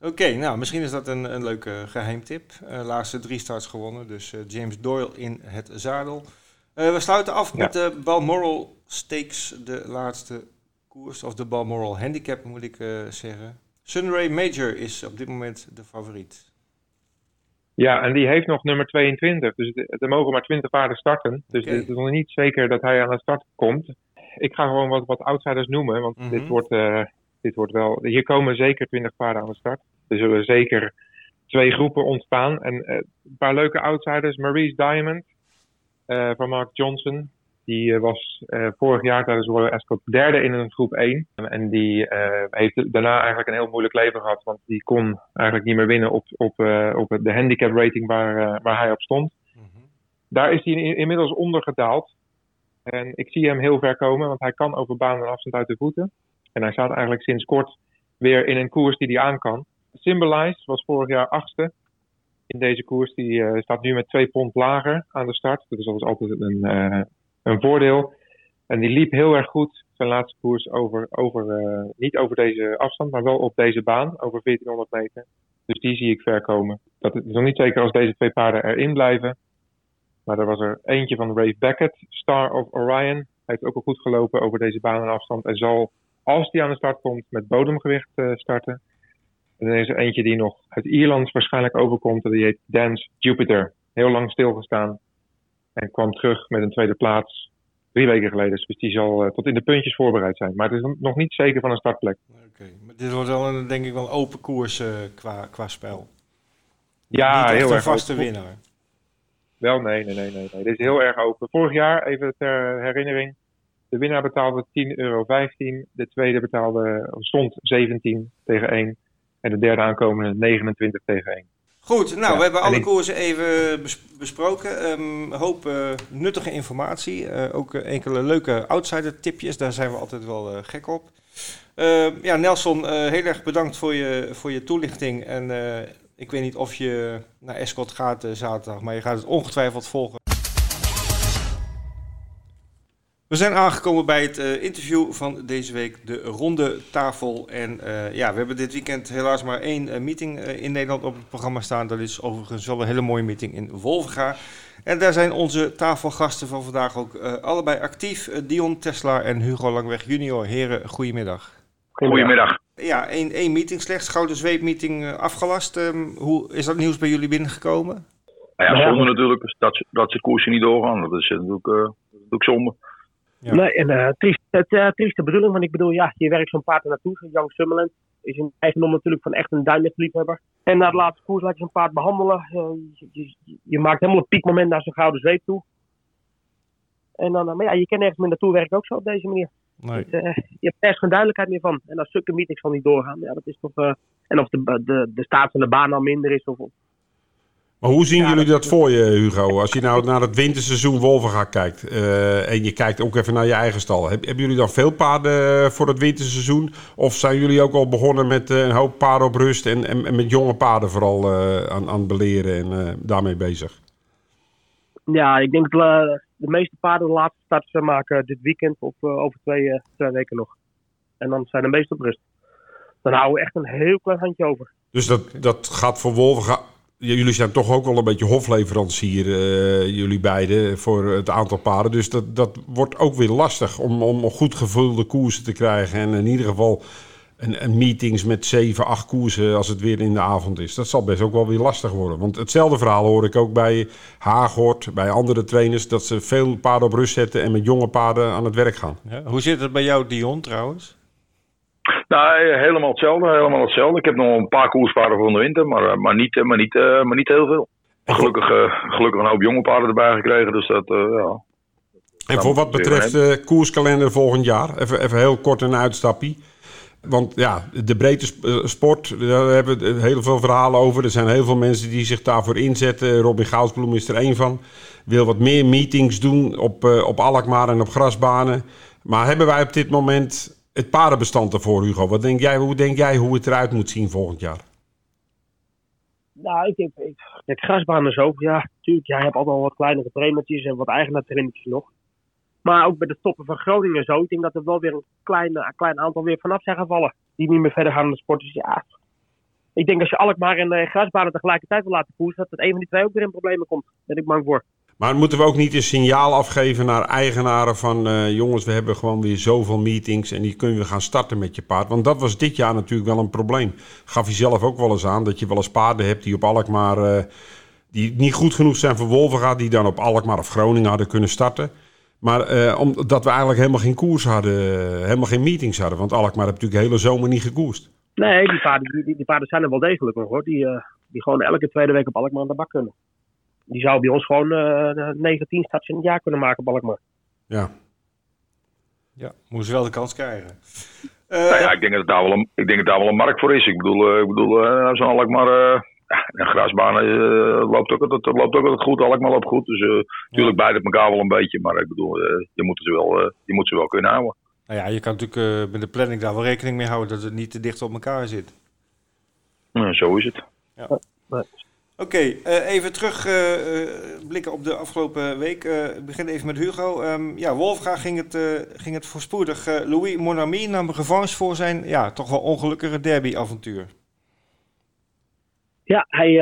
Oké, okay, nou misschien is dat een, een leuke geheimtip. Uh, laatste drie starts gewonnen, dus uh, James Doyle in het zadel. Uh, we sluiten af ja. met de Balmoral Stakes, de laatste koers, of de Balmoral Handicap moet ik zeggen. Sunray Major is op dit moment de favoriet. Ja, en die heeft nog nummer 22, dus er mogen maar 20 paarden starten. Dus okay. het is nog niet zeker dat hij aan de start komt. Ik ga gewoon wat, wat outsiders noemen, want mm -hmm. dit wordt dit wordt wel. Hier komen zeker 20 paarden aan de start. Er zullen zeker twee groepen ontstaan. En uh, een paar leuke outsiders. Maurice Diamond uh, van Mark Johnson. Die uh, was vorig jaar tijdens Royal Ascot derde in een groep 1. En die heeft daarna eigenlijk een heel moeilijk leven gehad. Want die kon eigenlijk niet meer winnen op, op, op de handicap rating waar, waar hij op stond. Mm -hmm. Daar is hij in, inmiddels ondergedaald. En ik zie hem heel ver komen, want hij kan over baan en afstand uit de voeten. En hij staat eigenlijk sinds kort weer in een koers die hij aan kan. Symbolize was vorig jaar achtste in deze koers. Die uh, staat nu met twee pond lager aan de start. Dat is altijd een, uh, een voordeel. En die liep heel erg goed zijn laatste koers over, over uh, niet over deze afstand, maar wel op deze baan, over 1400 meter. Dus die zie ik ver komen. Dat is nog niet zeker als deze twee paarden erin blijven. Maar er was er eentje van Rave Beckett, Star of Orion. Hij heeft ook al goed gelopen over deze baan en afstand. En zal als die aan de start komt, met bodemgewicht uh, starten. En dan is er eentje die nog uit Ierland waarschijnlijk overkomt. En die heet Dance Jupiter. Heel lang stilgestaan. En kwam terug met een tweede plaats drie weken geleden. Dus die zal uh, tot in de puntjes voorbereid zijn. Maar het is nog niet zeker van een startplek. Oké, okay. maar dit wordt wel een, denk ik wel een open koers uh, qua, qua spel. Ja, niet heel een erg vaste open. winnaar. Wel, nee, nee, nee, nee, nee. Dit is heel erg open. Vorig jaar, even ter herinnering, de winnaar betaalde 10,15 euro. De tweede betaalde, stond 17 tegen 1. En de derde aankomende 29 tegen 1. Goed, nou, Ja, we hebben en alle ik- koersen even bes- besproken. Een hoop eh, nuttige informatie. Eh, ook eh, enkele leuke outsider tipjes. Daar zijn we altijd wel gek op. Eh, ja, Nelson, heel erg bedankt voor je, voor je toelichting. En ik weet niet of je naar Escot gaat zaterdag, maar je gaat het ongetwijfeld volgen. We zijn aangekomen bij het eh, interview van deze week, de ronde tafel. En eh, ja, we hebben dit weekend helaas maar één eh, meeting in Nederland op het programma staan. Dat is overigens wel een hele mooie meeting in Wolvenga. En daar zijn onze tafelgasten van vandaag ook eh, allebei actief. Dion Tesla en Hugo Langweg junior. Heren, goedemiddag. Goedemiddag. Ja, één, één meeting slechts, Gouden Zweepmeeting afgelast. Ehm, hoe is dat nieuws bij jullie binnengekomen? Nou ja, ja, zonde natuurlijk dat, ze- dat ze koersen niet doorgaan. Dat is natuurlijk, eh, dat is natuurlijk zonde. Ja. Nee, en eh triest, het, eh, trieste bedoeling, want ik bedoel, ja, je werkt zo'n paard naartoe. Zo'n Young Summerland is een eigendom natuurlijk van echt een duinlichthebber. En na de laatste koers laat je zo'n paard behandelen. Eh, je, je, je maakt helemaal een piekmoment naar zijn gouden zweep toe. En dan, maar ja, je kan nergens meer naartoe werken ook zo op deze manier. Nee. Eh, je hebt nergens geen duidelijkheid meer van. En als zulke meetings van niet doorgaan, ja, dat is toch... en of de, de, de staat van de baan al minder is of... of Maar hoe zien Ja, jullie dat- voor je, Hugo? Als je nou naar het winterseizoen Wolvenga kijkt eh, en je kijkt ook even naar je eigen stal. Heb, hebben jullie dan veel paarden eh, voor het winterseizoen? Of zijn jullie ook al begonnen met eh, een hoop paarden op rust en, en, en met jonge paarden vooral aan, aan het beleren en daarmee bezig? Ja, ik denk dat de meeste paarden de laatste start zullen maken dit weekend of over twee, twee weken nog. En dan zijn de meeste op rust. Dan houden we echt een heel klein handje over. Dus dat, dat gaat voor Wolvenga... Jullie zijn toch ook wel een beetje hofleverancier, eh, jullie beiden, voor het aantal paarden. Dus dat, dat wordt ook weer lastig om, om goed gevulde koersen te krijgen. En in ieder geval een, meetings met zeven, acht koersen als het weer in de avond is. Dat zal best ook wel weer lastig worden. Want hetzelfde verhaal hoor ik ook bij Haaghoort, bij andere trainers, dat ze veel paarden op rust zetten en met jonge paarden aan het werk gaan. Ja. Hoe zit het bij jou, Dion, trouwens? Nou, eh, helemaal hetzelfde, helemaal hetzelfde. Ik heb nog een paar koerspaarden voor de winter, maar, eh, maar, niet, eh, maar, niet, eh, maar niet heel veel. Gelukkig, gelukkig een hoop jonge paarden erbij gekregen, dus dat, ja. En voor wat betreft de koerskalender volgend jaar, even, even heel kort een uitstapje. Want ja, de breedte sp- sport, daar hebben we heel veel verhalen over. Er zijn heel veel mensen die zich daarvoor inzetten. Robin Goudsbloem is er één van. Wil wat meer meetings doen op, op Alkmaar en op grasbanen. Maar hebben wij op dit moment het paardenbestand ervoor, Hugo? Wat denk jij, hoe denk jij hoe het eruit moet zien volgend jaar? Nou, ik denk, ik, grasbanen zo. Ja, natuurlijk. Ja, je hebt altijd wel wat kleinere trainertjes en wat eigenaar trainertjes nog. Maar ook bij de toppen van Groningen zo. Ik denk dat er wel weer een klein, een klein aantal weer vanaf zijn gevallen. Die niet meer verder gaan in de sport. Dus ja, ik denk als je Alkmaar en uh, grasbanen tegelijkertijd wil laten koersen, dat het een van die twee ook weer in problemen komt. Daar ben ik bang voor. Maar moeten we ook niet een signaal afgeven naar eigenaren van uh, jongens, we hebben gewoon weer zoveel meetings en die kunnen we gaan starten met je paard. Want dat was dit jaar natuurlijk wel een probleem. Gaf hij zelf ook wel eens aan dat je wel eens paarden hebt die op Alkmaar, uh, die niet goed genoeg zijn voor Wolvenga, die dan op Alkmaar of Groningen hadden kunnen starten. Maar uh, omdat we eigenlijk helemaal geen koers hadden, helemaal geen meetings hadden. Want Alkmaar heeft natuurlijk de hele zomer niet gekoerst. Nee, die paarden, die, die paarden zijn er wel degelijk nog hoor. Die, die gewoon elke tweede week op Alkmaar aan de bak kunnen die zou bij ons gewoon uh, 19 starts in het jaar kunnen maken, Balkmaar. Ja. Ja, moest wel de kans krijgen. Uh, nou ja, ik denk dat daar wel een, ik denk dat daar wel een markt voor is. Ik bedoel, uh, ik bedoel uh, zo'n Alkmaar, uh, een grasbaan loopt, ook, dat, loopt ook altijd goed. Alkmaar loopt goed. Dus natuurlijk ja. beide elkaar wel een beetje. Maar ik bedoel, je, moet ze wel, je moet ze wel kunnen houden. Nou ja, je kan natuurlijk met de planning daar wel rekening mee houden dat het niet te dicht op elkaar zit. Ja, zo is het. Ja. Oké, okay, uh, even terug uh, blikken op de afgelopen week. ik begin even met Hugo. Um, ja, Wolfga ging het, ging het voorspoedig. Louis Monami nam revanche voor zijn ja, toch wel ongelukkige derby-avontuur. Ja, hij,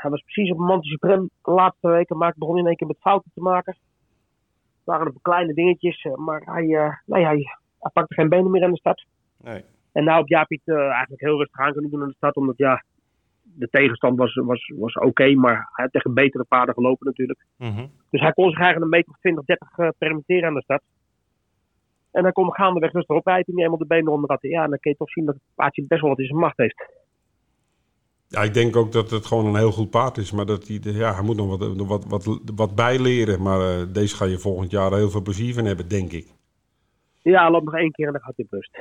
hij was precies op Monte Supreme de laatste weken. Maar begon in één keer met fouten te maken. Het waren een kleine dingetjes, maar hij, nee, hij, hij pakte geen benen meer in de stad. Nee. En nou op Jaap eigenlijk heel rustig aan kunnen doen in de stad, omdat ja, de tegenstand was, was, was oké, okay, maar hij had tegen betere paarden gelopen natuurlijk. Mm -hmm. Dus hij kon zich eigenlijk een meter of 20, 30 uh, permitteren aan de stad. En dan kon hij gaandeweg rustig oprijden toen hij eenmaal de benen onder had. Ja, en dan kun je toch zien dat het paardje best wel wat in zijn macht heeft. Ja, ik denk ook dat het gewoon een heel goed paard is. Maar dat hij, ja, hij moet nog wat, wat, wat, wat bijleren. Maar uh, deze ga je volgend jaar heel veel plezier van hebben, denk ik. Ja, loopt nog één keer en dan gaat hij rust.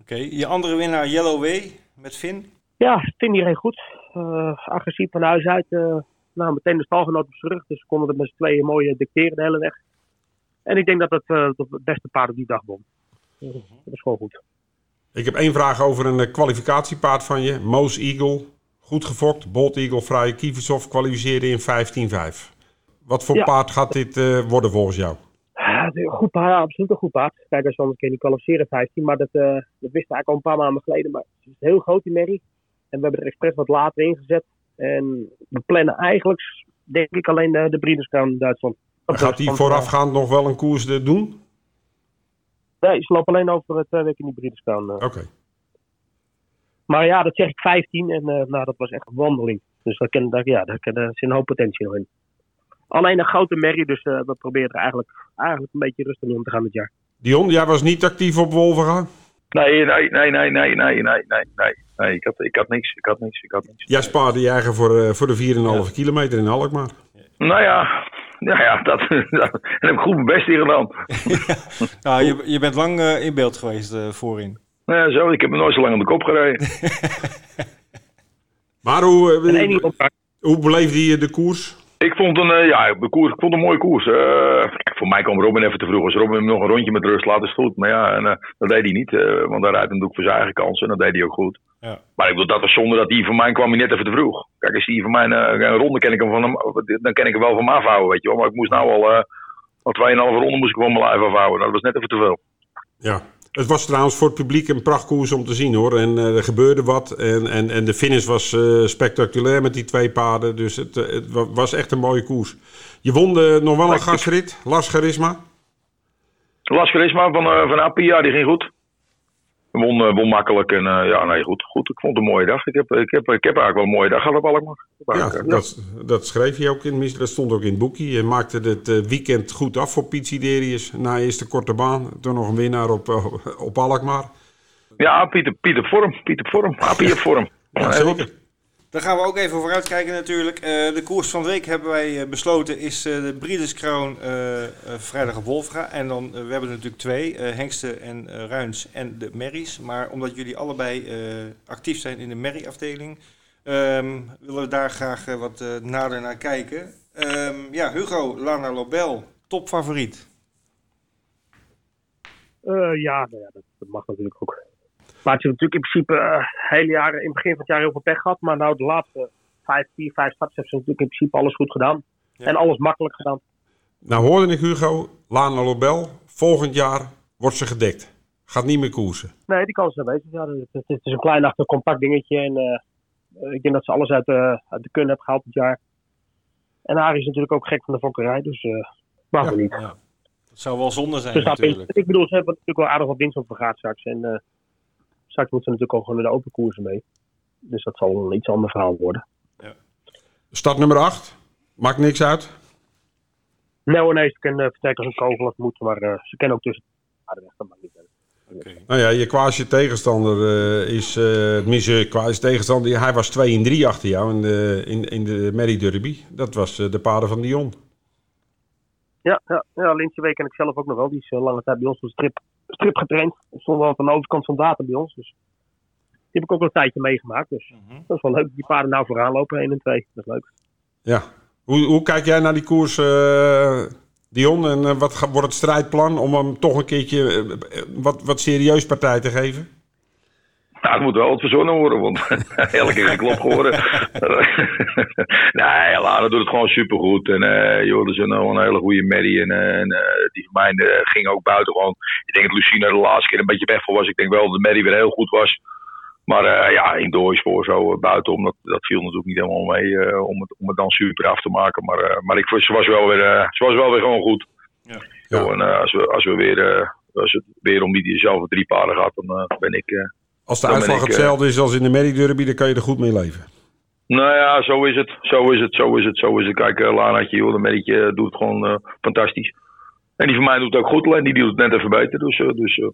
Oké, okay. je andere winnaar Yellow Way met Finn? Ja, Finn die reed goed. Uh, agressief van huis uit. Uh, nou, meteen de stalgenoot op zijn rug. Dus ze konden het met z'n tweeën mooi dicteren de hele weg. En ik denk dat het uh, het beste paard op die dag won. Dat is gewoon goed. Ik heb één vraag over een kwalificatiepaard van je. Moos Eagle. Goed gefokt. Bolt Eagle, Vrije Kivitsov kwalificeerde in 15-5. Wat voor ja. paard gaat dit worden volgens jou? Ja, goed paard, ja, absoluut een goed paard. Kijk, als we een keer niet kwalificeren 15, maar dat, uh, dat wist eigenlijk al een paar maanden geleden. Maar het is heel groot, die merrie. En we hebben er expres wat later ingezet. En we plannen eigenlijk, denk ik, alleen de, de Breeders' Crown in Duitsland. Gaat hij voorafgaand nog wel een koers doen? Nee, ze lopen alleen over twee weken in die Breeders' Crown. Oké. Okay. Maar ja, dat zeg ik 15 en uh, nou, dat was echt een wandeling. Dus daar, ken, daar, ja, daar, daar zit een hoop potentie in. Alleen een grote merrie, dus uh, we proberen er eigenlijk, eigenlijk een beetje rustig om te gaan dit jaar. Dion, jij was niet actief op Wolverga? Nee, nee, nee, nee, nee, nee, nee, nee, nee. Ik had, ik had niks, ik had niks, ik had niks. Jij spaarde je eigen voor, uh, voor de 4,5 ja. kilometer in Alkmaar. Nou ja, nou ja, dat, dat heb ik goed mijn best in gedaan. ja. nou, je, je bent lang uh, in beeld geweest uh, voorin. Nou ja, zo, ik heb me nooit zo lang op de kop gereden. maar hoe, hoe beleefde je de koers? Ik vond een, uh, ja, de koers, ik vond een mooie koers. Uh, voor mij kwam Robin even te vroeg. Als Robin hem nog een rondje met rust laat, is het goed. Maar ja, en, uh, dat deed hij niet. want hij rijdt natuurlijk voor zijn eigen kansen. En dat deed hij ook goed. Ja. Maar ik bedoel, dat was zonde dat hij voor mij kwam hij net even te vroeg. Kijk, als hij voor mij een ronde ken ik hem van hem, dan ken ik hem wel van me afhouden, weet je wel. Maar ik moest nou al, al 2,5 ronden moest ik van mijn lijf afhouden. Dat was net even te veel. Ja, het was trouwens voor het publiek een prachtkoers om te zien hoor. En uh, er gebeurde wat. En, en, en de finish was uh, spectaculair met die twee paarden. Dus het, uh, het, was echt een mooie koers. Je won de, nog wel een gastrit, Lars Charisma. Lars Charisma van, van Appia, die ging goed. Won, uh, won makkelijk en uh, ja, nee, goed, goed. Ik vond het een mooie dag. Ik heb, ik heb, ik heb eigenlijk wel een mooie dag gehad op Alkmaar. Ja, dat, dat schreef je ook in, dat stond ook in het boekje. Je maakte het weekend goed af voor Piet Siderius. Na eerst de korte baan, toen nog een winnaar op, op Alkmaar. Ja, Piet, Piet op vorm. Piet op vorm. Appie op vorm. Ja, zeker. Daar gaan we ook even vooruit kijken natuurlijk. Uh, de koers van de week hebben wij uh, besloten is uh, de Breeders' Crown vrijdag op Wolfga. En dan, we hebben er natuurlijk twee, Hengsten en Ruins en de Merries. Maar omdat jullie allebei actief zijn in de Merrie-afdeling, um, willen we daar graag wat nader naar kijken. Um, ja, Hugo, Lana Lobel, topfavoriet. ja, nou dat mag natuurlijk ook. Paardje natuurlijk in principe uh, hele jaren, in het begin van het jaar heel veel pech gehad. Maar nou de laatste vijf, vier, vijf starts heeft ze natuurlijk in principe alles goed gedaan. Ja. En alles makkelijk gedaan. Nou hoorde ik Hugo, Lana Lobel, volgend jaar wordt ze gedekt. Gaat niet meer koersen. Nee, die kans is aanwezig. Ja, het, het- het is een klein achter compact dingetje. En eh, ik denk dat ze alles uit de, uit de kun heeft gehaald dit jaar. En Arie is natuurlijk ook gek van de fokkerij. Dus eh waarom niet? Ja. Dat zou wel zonde zijn in, natuurlijk. ik bedoel, ze hebben natuurlijk wel aardig wat winst op vergaat straks. En eh, straks moeten ze natuurlijk ook gewoon in de open koersen mee. Dus dat zal een iets ander verhaal worden. Start nummer 8. Maakt niks uit. Nee hoor, nee, ze kunnen uh, vertrekken als een kogel als moet. Maar eh, ze kennen ook tussen de weg. Dat maakt niet uit. Nou ja, je quasi tegenstander eh, is, uh, quasi tegenstander, hij was 2 in 3 achter jou in de, in, in de Merry Derby. Dat was eh, de paarden van Dion. Ja, ja, ja Week ken ik zelf ook nog wel. Die is uh, lange tijd bij ons op de strip, strip getraind. Stond wel aan de overkant van data bij ons. Dus die heb ik ook al een tijdje meegemaakt. Dus Mhm. dat is wel leuk. Die paarden nou vooraan lopen, 1 en 2. Dat is leuk. Ja. Hoe, hoe kijk jij naar die koers, eh, Dion? En eh, wat gaat- wordt het strijdplan om hem toch een keertje wat, wat serieus partij te geven? Nou, het moet wel wat verzonnen worden, want elke keer geklopt geworden. nee, Lara doet het gewoon supergoed. En eh joh, dat is een, een hele goede Mary. En, eh, en eh, die van mij ging ook buiten gewoon. Ik denk dat Lucina de laatste keer een beetje weg voor was. Ik denk wel dat de Mary weer heel goed was. Maar ja, indoors voor zo buitenom, dat, dat viel natuurlijk niet helemaal mee om, het, om het dan super af te maken. Maar, maar ik, ze, was wel weer, ze was wel weer gewoon goed. Ja. Joh, en als, we, als, we weer, als het weer om die diezelfde drie paarden gaat, dan ben ik... eh, Als de Dan ben uitslag ik, eh, hetzelfde is als in de Merry Derby, dan kan je er goed mee leven. Nou ja, zo is het. Zo is het, zo is het, zo is het. Kijk, uh, Lanaatje, joh, dat merkje uh, doet het gewoon uh, fantastisch. En die van mij doet het ook goed, alleen die doet het net even beter. Dus, uh, dus, uh,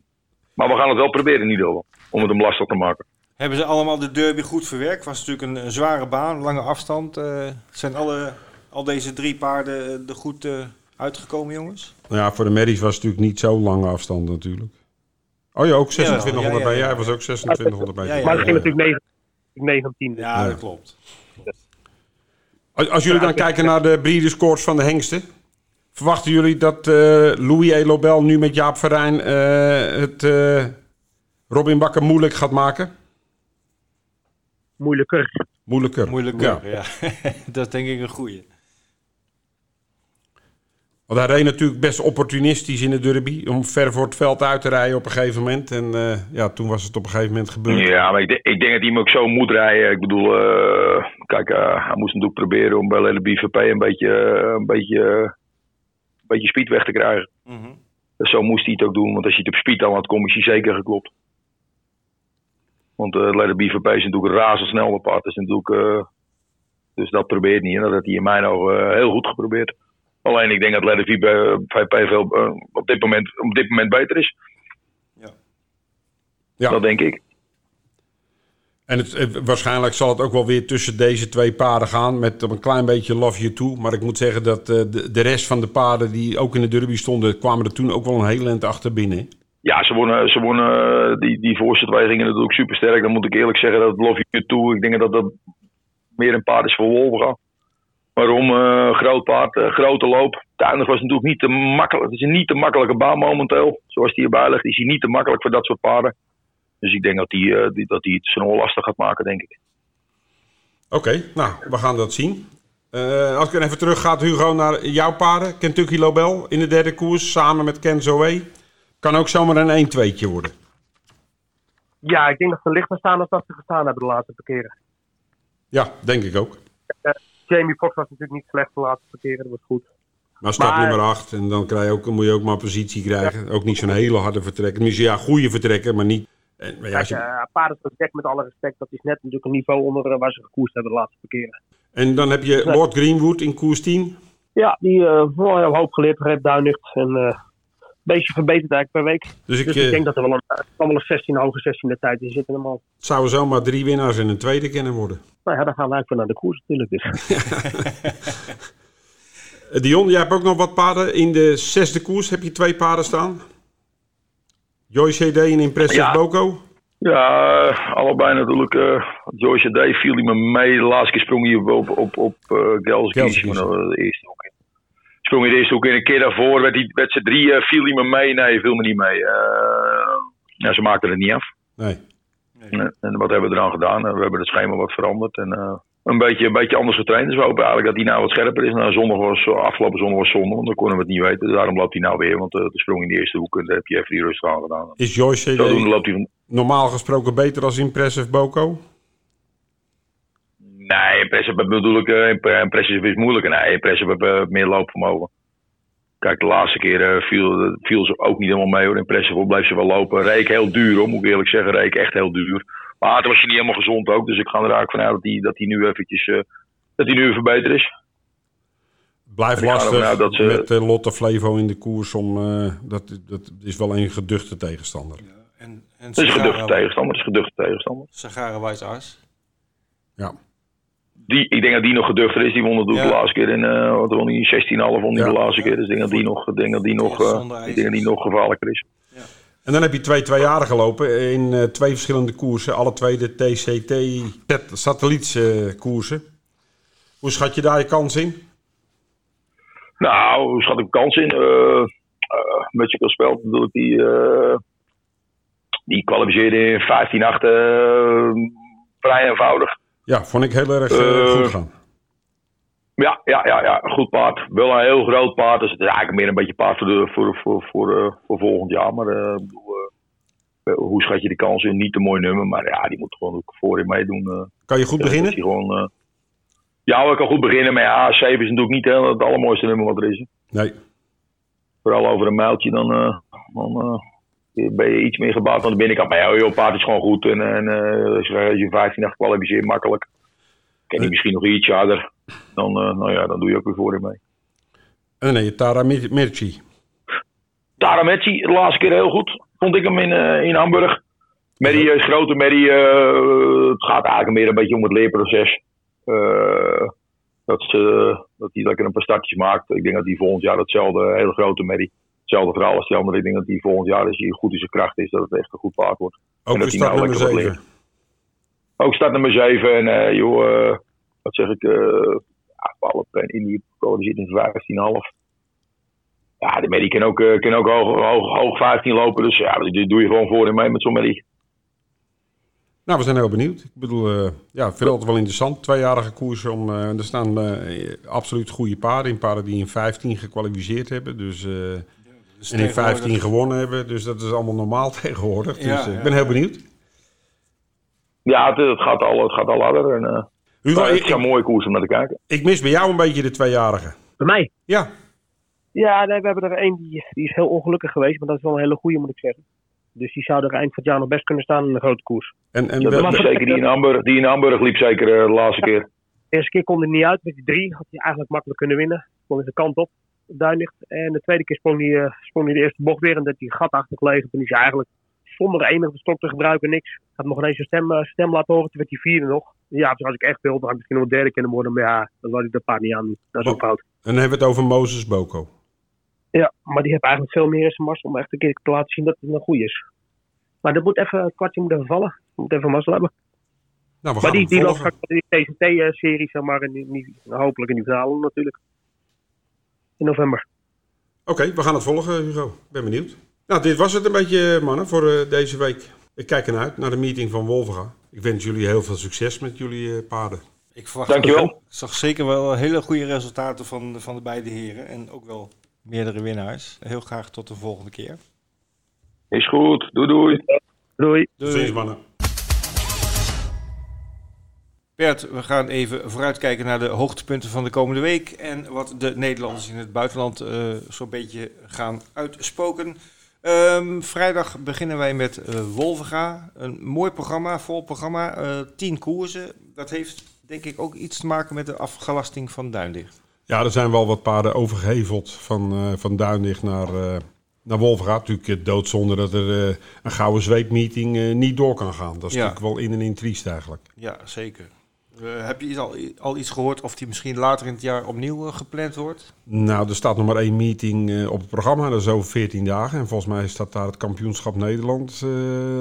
maar we gaan het wel proberen in ieder geval, om het hem lastig te maken. Hebben ze allemaal de derby goed verwerkt? Was natuurlijk een, een zware baan, lange afstand. Uh, zijn alle, al deze drie paarden er goed uh, uitgekomen, jongens? Nou ja, voor de Merries was het natuurlijk niet zo'n lange afstand natuurlijk. Oh ja, ook 2600 ja, ja, ja, bij. Jij was ook 2600 meter. Maar het ging natuurlijk 9, 9 10. Dus. Ja, dat klopt. Als, als jullie dan kijken naar de breederscores van de hengsten. Verwachten jullie dat uh, Louis Elobel nu met Jaap Verijn uh, het uh, Robin Bakker moeilijk gaat maken? Moeilijker. Moeilijker. Moeilijker, ja. ja. dat is denk ik een goeie. Want hij reed natuurlijk best opportunistisch in de derby. Om ver voor het veld uit te rijden op een gegeven moment. En uh, ja, toen was het op een gegeven moment gebeurd. Ja, maar ik, denk, ik denk dat hij hem ook zo moet rijden. Ik bedoel, uh, kijk, uh, hij moest natuurlijk proberen om bij de BVP een beetje, een beetje, een beetje speed weg te krijgen. Mm -hmm. dus zo moest hij het ook doen. Want als hij het op speed dan had, kom is hij zeker geklopt. Want uh, de BVP is natuurlijk een razendsnel op pad. Dus, natuurlijk, dus dat probeert niet. En dat had hij in mijn ogen heel goed geprobeerd. Alleen ik denk dat VP veel, uh, op, dit moment, op dit moment beter is. Ja. ja. Dat denk ik. En het, het, waarschijnlijk zal het ook wel weer tussen deze twee paarden gaan. Met een klein beetje Love You Too. Maar ik moet zeggen dat uh, de, de, rest van de paarden die ook in de derby stonden... kwamen er toen ook wel een heel eind achter binnen. Ja, ze wonnen, ze wonnen die, die voorste twee gingen natuurlijk super sterk. Dan moet ik eerlijk zeggen dat Love You Too... Ik denk dat dat meer een paard is voor Wolverga. Waarom? Uh, groot paard, uh, grote loop. Tuinig was natuurlijk niet te makkelijk. Het is een niet te makkelijke baan momenteel. Zoals die erbij ligt, is hij niet te makkelijk voor dat soort paarden. Dus ik denk dat hij uh, die, dat die het zijn lastig gaat maken, denk ik. Oké, okay, nou, we gaan dat zien. Uh, als ik even terug ga, Hugo, naar jouw paarden. Kentucky Lobel in de derde koers, samen met Ken Zoe. Kan ook zomaar een 1-2'tje worden. Ja, ik denk dat ze lichter staan dan dat ze gestaan hebben de laatste keren. Ja, denk ik ook. Uh, Jamie Foxx was natuurlijk niet slecht de laatste parkeren, dat was goed. Maar maar, nummer 8 en dan krijg je ook, moet je ook maar positie krijgen. Ja. Ook niet zo'n hele harde vertrekker. Dus ja, goede vertrekker, maar niet... En, maar ja, Kijk, je... uh, dek met alle respect, dat is net natuurlijk een niveau onder uh, waar ze gekoerst hebben de laatste parkeren. En dan heb je Lord Greenwood in koers 10. Ja, die uh, ja, hoop geleerd, red duinigt en een beetje verbeterd eigenlijk per week. Dus ik, dus ik denk dat er wel een, wel een 16 hoge 16 de tijd in zit normaal. Het zouden zomaar drie winnaars en een tweede kunnen worden. Nou ja, dan gaan we eigenlijk naar de koers natuurlijk. Dus. Dion, jij hebt ook nog wat paarden. In de zesde koers heb je twee paarden staan. Joyce CD en Impressive ja. Boko. Ja, allebei natuurlijk. Uh, Joyce CD viel hij me mee. De laatste keer sprong hij op, op, op, op uh, Gelskies. De eerste ook. Sprong hij de eerste ook in. Een keer daarvoor werd, die, werd ze drie. Uh, viel hij me mee? Nee, viel me niet mee. ja, ze maakten het niet af. Nee. En, en, wat hebben we eraan gedaan? We hebben het schema wat veranderd. En, een beetje, een beetje anders getraind. Dus we hopen eigenlijk dat hij nou wat scherper is. Nou, zondag was, afgelopen zondag was zondag, want dan konden we het niet weten. Dus daarom loopt hij nou weer, want uh, de sprong in de eerste hoek, daar heb je even die rustig aan gedaan. Is Joyce CD loopt hij normaal gesproken beter als Impressive Boko? Nee, Impressive bedoel ik, Impressive is moeilijker. Nee, Impressive heeft uh, meer loopvermogen. Kijk, de laatste keer uh, viel, viel ze ook niet helemaal mee hoor. Impressive bleef ze wel lopen. Reek heel duur hoor, moet ik eerlijk zeggen. Reek echt heel duur. Maar toen was hij niet helemaal gezond ook. Dus ik ga er eigenlijk vanuit dat hij, dat hij nu eventjes uh, dat hij nu even beter is. Blijft lastig dat ze... met uh, Lotte Flevo in de koers. Om, uh, dat, dat is wel een geduchte tegenstander. Ja, en, en het is een geduchte tegenstander. Het is een geduchte tegenstander. Sagara Wijs Ja. Die, ik denk dat die nog geduchter is. Die won het ja. de laatste keer in uh, wat won die 16,5 won die ja. de laatste keer. Dus ik denk dat die nog, denk dat die nog, uh, ik denk dat die nog gevaarlijker is. Ja. En dan heb je twee twee jaren gelopen in uh, twee verschillende koersen. Alle twee de TCT satellietkoersen. Hoe schat je daar je kans in? Nou, hoe schat ik kans in? Met je spel bedoel ik die, die kwalificeerde in 15-8 vrij eenvoudig. Ja, vond ik heel erg uh, goed gaan. Ja, ja, ja, ja, goed paard. Wel een heel groot paard. Dus het is eigenlijk meer een beetje paard voor, de, voor, voor, voor, uh, voor volgend jaar. Maar hoe schat je de kans in? Niet een mooi nummer, maar ja, die moet gewoon ook voorin meedoen. kan je goed beginnen? Gewoon, ja, ik kan goed beginnen. Maar ja, 7 is natuurlijk niet het allermooiste nummer wat er is. Nee. Vooral over een mijltje, dan, dan ben je iets meer gebaat aan de binnenkant. Maar ja, joh, paard is gewoon goed. En, en uh, als je 15 echt kwalificeert, makkelijk. Ken je misschien nog iets harder. Dan, uh, nou ja, dan doe je ook weer voor mee. En nee, Tara Mirci. Tara Mirci, de laatste keer heel goed. Vond ik hem in, uh, in Hamburg. Merrie is grote Merrie. het gaat eigenlijk meer een beetje om het leerproces. dat, ze, dat hij lekker een paar startjes maakt. Ik denk dat hij volgend jaar hetzelfde, hele grote Merrie hetzelfde verhaal als die andere. Ik denk dat hij volgend jaar, als hij goed in zijn kracht is, dat het echt een goed paard wordt. Ook en dat start nou nummer 7. Ook start nummer 7. En uh, joh, uh, wat zeg ik, uh, ja, in die zit in 15,5. Ja, de Medie kan ook, kan ook hoog, hoog, hoog 15 lopen. Dus ja, die doe je gewoon voor en mee met zo'n Medie. Nou, we zijn heel benieuwd. Ik bedoel, uh, ja, ik vind het altijd wel interessant. Tweejarige koersen. Om, uh, er staan uh, absoluut goede paarden in. Paarden die in 15 gekwalificeerd hebben. Dus, dus en in 15 gewonnen hebben. Dus dat is allemaal normaal tegenwoordig. Dus ja, ik ben heel benieuwd. Ja, het, het, gaat al, het gaat al harder. En, Hugo, het is een mooie koers om naar te kijken. Ik mis bij jou een beetje de tweejarige. Bij mij? Ja. Ja, nee, we hebben er één die, die is heel ongelukkig geweest. Maar dat is wel een hele goede, moet ik zeggen. Dus die zou er eind van het jaar nog best kunnen staan in een grote koers. En, en was zeker die in, Hamburg, die in Hamburg liep zeker uh, de laatste keer. De eerste keer kon hij niet uit. Met die drie had hij eigenlijk makkelijk kunnen winnen. Kon hij de kant op, Duinlicht. En de tweede keer sprong hij, uh, sprong hij de eerste bocht weer. En dat hij gat achter gelegen. Toen is hij eigenlijk zonder enige stok te gebruiken niks. Had nog ineens zijn stem, uh, stem laten horen. Toen werd hij vierde nog. Ja, dus als ik echt wil, dan had ik misschien nog derde kunnen worden. Maar ja, dan laat ik dat paard niet aan. Dat is ook fout. En dan hebben we het over Mozes Boko. Ja, maar die heeft eigenlijk veel meer in zijn mars om echt een keer te laten zien dat het een goede is. Maar dat moet even, het kwartje moet even vallen. moet even mazzel hebben. Nou, we maar gaan die, die loopt straks in die TCT-serie, zeg maar, en die, die, hopelijk in die verhalen natuurlijk. In november. Oké, okay, we gaan het volgen, Hugo. Ben benieuwd. Nou, dit was het een beetje, mannen, voor uh, deze week. Ik kijk ernaar uit, naar de meeting van Wolverga. Ik wens jullie heel veel succes met jullie uh, paarden. Ik verwacht Dankjewel. Ik zag zeker wel hele goede resultaten van, van de beide heren. En ook wel meerdere winnaars. Heel graag tot de volgende keer. Is goed. Doei doei. Doei. Doei. mannen. Bert, we gaan even vooruitkijken naar de hoogtepunten van de komende week. En wat de Nederlanders in het buitenland uh, zo'n beetje gaan uitspoken. Um, vrijdag beginnen wij met uh, Wolvega. Een mooi programma, vol programma. Uh, tien koersen. Dat heeft denk ik ook iets te maken met de afgelasting van Duindicht. Ja, er zijn wel wat paarden overgeheveld van, uh, van Duindicht naar, naar Wolvega. Natuurlijk doodzonde dat er een gouden zweepmeeting niet door kan gaan. Dat is ja. natuurlijk wel in en in triest eigenlijk. Ja, zeker. Uh, heb je al, al iets gehoord of die misschien later in het jaar opnieuw uh, gepland wordt? Nou, er staat nog maar één meeting uh, op het programma. Dat is over 14 dagen. En volgens mij staat daar het kampioenschap Nederland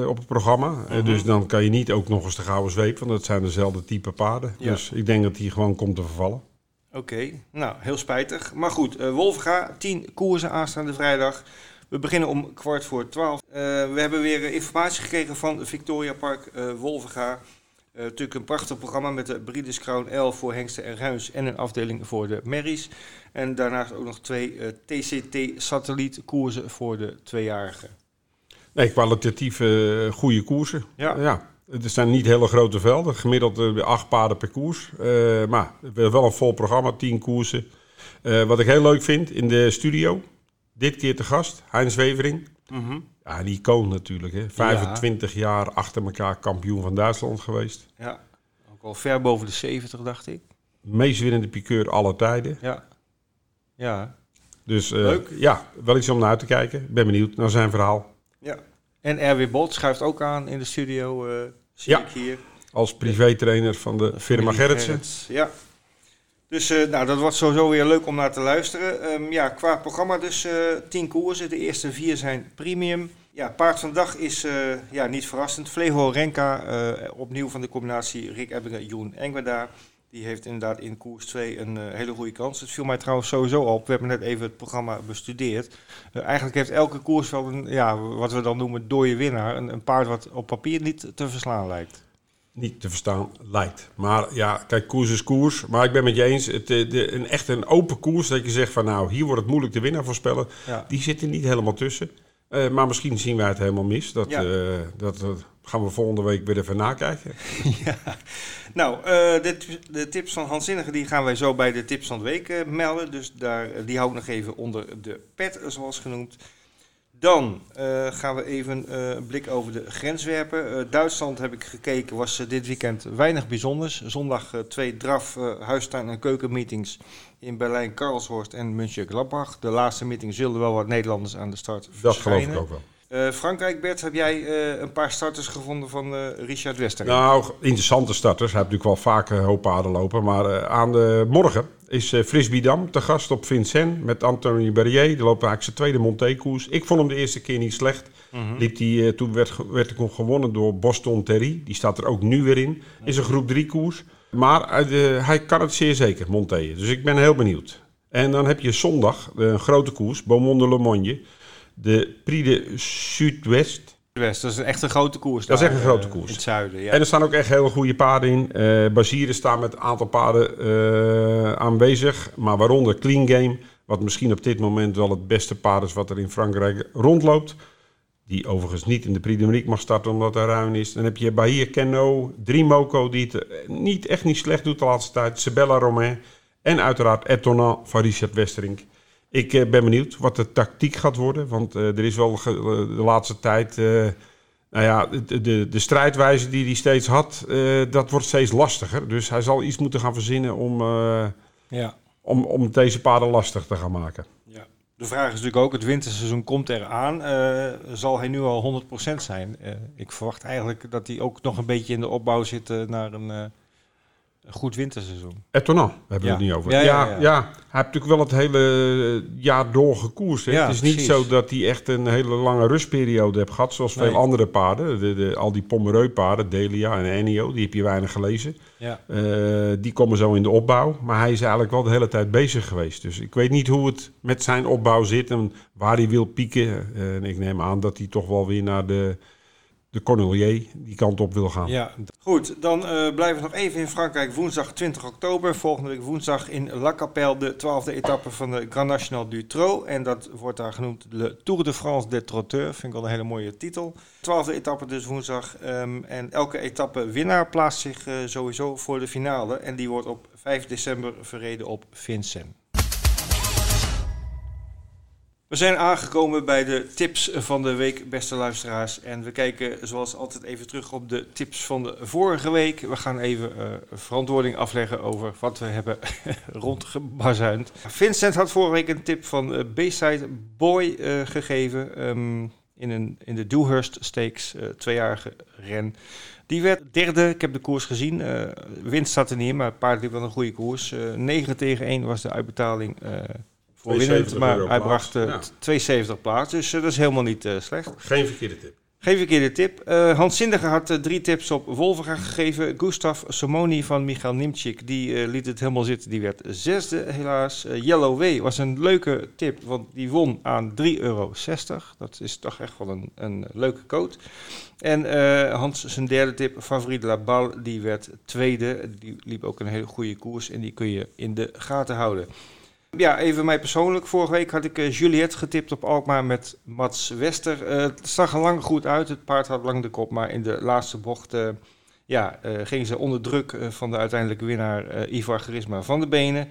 op het programma. -huh. dus dan kan je niet ook nog eens de gouden zweep, want dat zijn dezelfde type paarden. Ja. Dus ik denk dat die gewoon komt te vervallen. Oké, okay. nou, heel spijtig. Maar goed, Wolfga, 10 koersen aanstaande vrijdag. We beginnen om kwart voor twaalf. we hebben weer informatie gekregen van Victoria Park Wolvenga. Uh, natuurlijk een prachtig programma met de Breeders Crown L voor hengsten en ruins en een afdeling voor de merries. En daarnaast ook nog twee uh, TCT-satellietkoersen voor de tweejarigen. Nee, kwalitatief uh, goede koersen. Ja. ja. Het zijn niet hele grote velden, gemiddeld acht paarden per koers. maar wel een vol programma, tien koersen. wat ik heel leuk vind in de studio, dit keer te gast, Heinz Wevering. Mm Ja, een icoon natuurlijk. Hè. 25 jaar achter elkaar kampioen van Duitsland geweest. Ja, ook al ver boven de 70 dacht ik. Meest winnende piqueur aller tijden. Ja. Ja. Dus uh, Leuk. ja, wel iets om naar uit te kijken. Ben benieuwd naar zijn verhaal. Ja. En Erwin Bolt schuift ook aan in de studio, uh, zie Ja. ik hier. Als privétrainer van de firma Gerritsen. Gerrits, Ja. Dus uh, nou, dat wordt sowieso weer leuk om naar te luisteren. Um, ja, qua programma dus uh, tien koersen. De eerste vier zijn premium. Ja, paard van dag is uh, ja, niet verrassend. Flevo Renka, opnieuw van de combinatie Rick Ebbingen, Joen Engweda. Die heeft inderdaad in koers 2 een hele goede kans. Het viel mij trouwens sowieso op. We hebben net even het programma bestudeerd. eigenlijk heeft elke koers wel een, ja, wat we dan noemen, dode winnaar. Een paard wat op papier niet te verslaan lijkt niet te verstaan lijkt. Maar ja, kijk, koers is koers. Maar ik ben met je eens, het, de, een, echt een open koers dat je zegt van nou, hier wordt het moeilijk de winnaar voorspellen. Ja. Die zit er niet helemaal tussen. Uh, maar misschien zien wij het helemaal mis. Dat, Ja. uh, dat, dat gaan we volgende week weer even nakijken. ja. Nou, uh, de, de, tips van Hans Zinnige die gaan wij zo bij de tips van de week melden. Dus daar, die hou ik nog even onder de pet, zoals genoemd. Dan uh, gaan we even een blik over de grens werpen. Duitsland heb ik gekeken, was dit weekend weinig bijzonders. Zondag twee draf, huistuin- en keukenmeetings in Berlijn, Karlshorst en München Gladbach. De laatste meeting zullen wel wat Nederlanders aan de start Dat geloof ik ook wel. Frankrijk, Bert, heb jij een paar starters gevonden van Richard Wester? Nou, interessante starters. Hij heeft natuurlijk wel vaak hoop paarden lopen. Maar aan de morgen is uh, Frisbee Dam te gast op Vincent met Anthony Barrier. Eigenlijk zijn tweede Monté-koers. Ik vond hem de eerste keer niet slecht. Mhm. Liep die, toen werd, werd hij gewonnen door Boston Terry. Die staat er ook nu weer in. Is een groep 3 koers. Maar hij kan het zeer zeker, Monté. Dus ik ben heel benieuwd. En dan heb je zondag een grote koers, Beaumont de Le Monge. De Prix de Zuidwest. West, dat is een echt een grote koers. Dat is echt een grote uh, koers. In het zuiden, ja. En er staan ook echt hele goede paarden in. Uh, Bazieren staan met een aantal paarden uh, aanwezig. Maar waaronder Clean Game. Wat misschien op dit moment wel het beste paard is wat er in Frankrijk rondloopt. Die overigens niet in de Prix de mag starten omdat er ruim is. Dan heb je Bahia Kenno, Drimoco die het niet, echt niet slecht doet de laatste tijd. Sabella Romain. En uiteraard Etonnant van Richard Westerink. Ik uh, ben benieuwd wat de tactiek gaat worden. Want uh, er is wel de laatste tijd. Nou ja, de, de, de strijdwijze die hij steeds had, dat wordt steeds lastiger. Dus hij zal iets moeten gaan verzinnen om, ja. om, om deze paarden lastig te gaan maken. Ja. De vraag is natuurlijk ook, het winterseizoen komt eraan. Uh, zal hij nu al 100% zijn? Ik verwacht eigenlijk dat hij ook nog een beetje in de opbouw zit naar een, een goed winterseizoen. Etonnant, we hebben Ja. het niet over. Ja, Ja, ja, ja, ja. hij heeft natuurlijk wel het hele jaar doorgekoerst. hè. Ja, het is niet zo dat hij echt een hele lange rustperiode heeft gehad, zoals Nee. veel andere paarden. De, de, al die Pomereu-paarden, Delia en Ennio, die heb je weinig gelezen. Ja. Eh, die komen zo in de opbouw. Maar hij is eigenlijk wel de hele tijd bezig geweest. Dus ik weet niet hoe het met zijn opbouw zit en waar hij wil pieken. Eh, en ik neem aan dat hij toch wel weer naar de, de Cornelier die kant op wil gaan. Ja, goed. Dan eh, blijven we nog even in Frankrijk. Woensdag 20 oktober. Volgende week woensdag in La Capelle. De twaalfde etappe van de Grand National du Trot. En dat wordt daar genoemd de Tour de France des Trotteurs. Vind ik wel een hele mooie titel. Twaalfde etappe dus woensdag. Ehm, en elke etappe winnaar plaatst zich eh, sowieso voor de finale. En die wordt op 5 december verreden op Vincent. We zijn aangekomen bij de tips van de week, beste luisteraars. En we kijken zoals altijd even terug op de tips van de vorige week. We gaan even uh, verantwoording afleggen over wat we hebben rondgebazuind. Vincent had vorige week een tip van uh, Bayside Boy uh, gegeven. Um, in, een, in de Dewhurst Stakes, tweejarige ren. Die werd derde. Ik heb de koers gezien. winst zat er niet maar het paard liep wel een goede koers. 9 tegen 1 was de uitbetaling winnend, maar hij bracht uh, ja. 72 plaats, dus uh, dat is helemaal niet uh, slecht. Geen verkeerde tip. Geen verkeerde tip. Uh, Hans Zindiger had uh, drie tips op Wolverga gegeven. Gustav Somoni van Michael Nimchik, die uh, liet het helemaal zitten. Die werd zesde helaas. Yellow Way was een leuke tip, want die won aan 3,60 euro. Dat is toch echt wel een, een leuke code. En Hans zijn derde tip, Favoriet La Balle, die werd tweede. Die liep ook een hele goede koers en die kun je in de gaten houden. Ja, even mij persoonlijk. Vorige week had ik uh, Juliette getipt op Alkmaar met Mats Wester. Uh, het zag er lang goed uit. Het paard had lang de kop, maar in de laatste bocht uh, ja, ging ze onder druk van de uiteindelijke winnaar Ivar Charisma van de benen.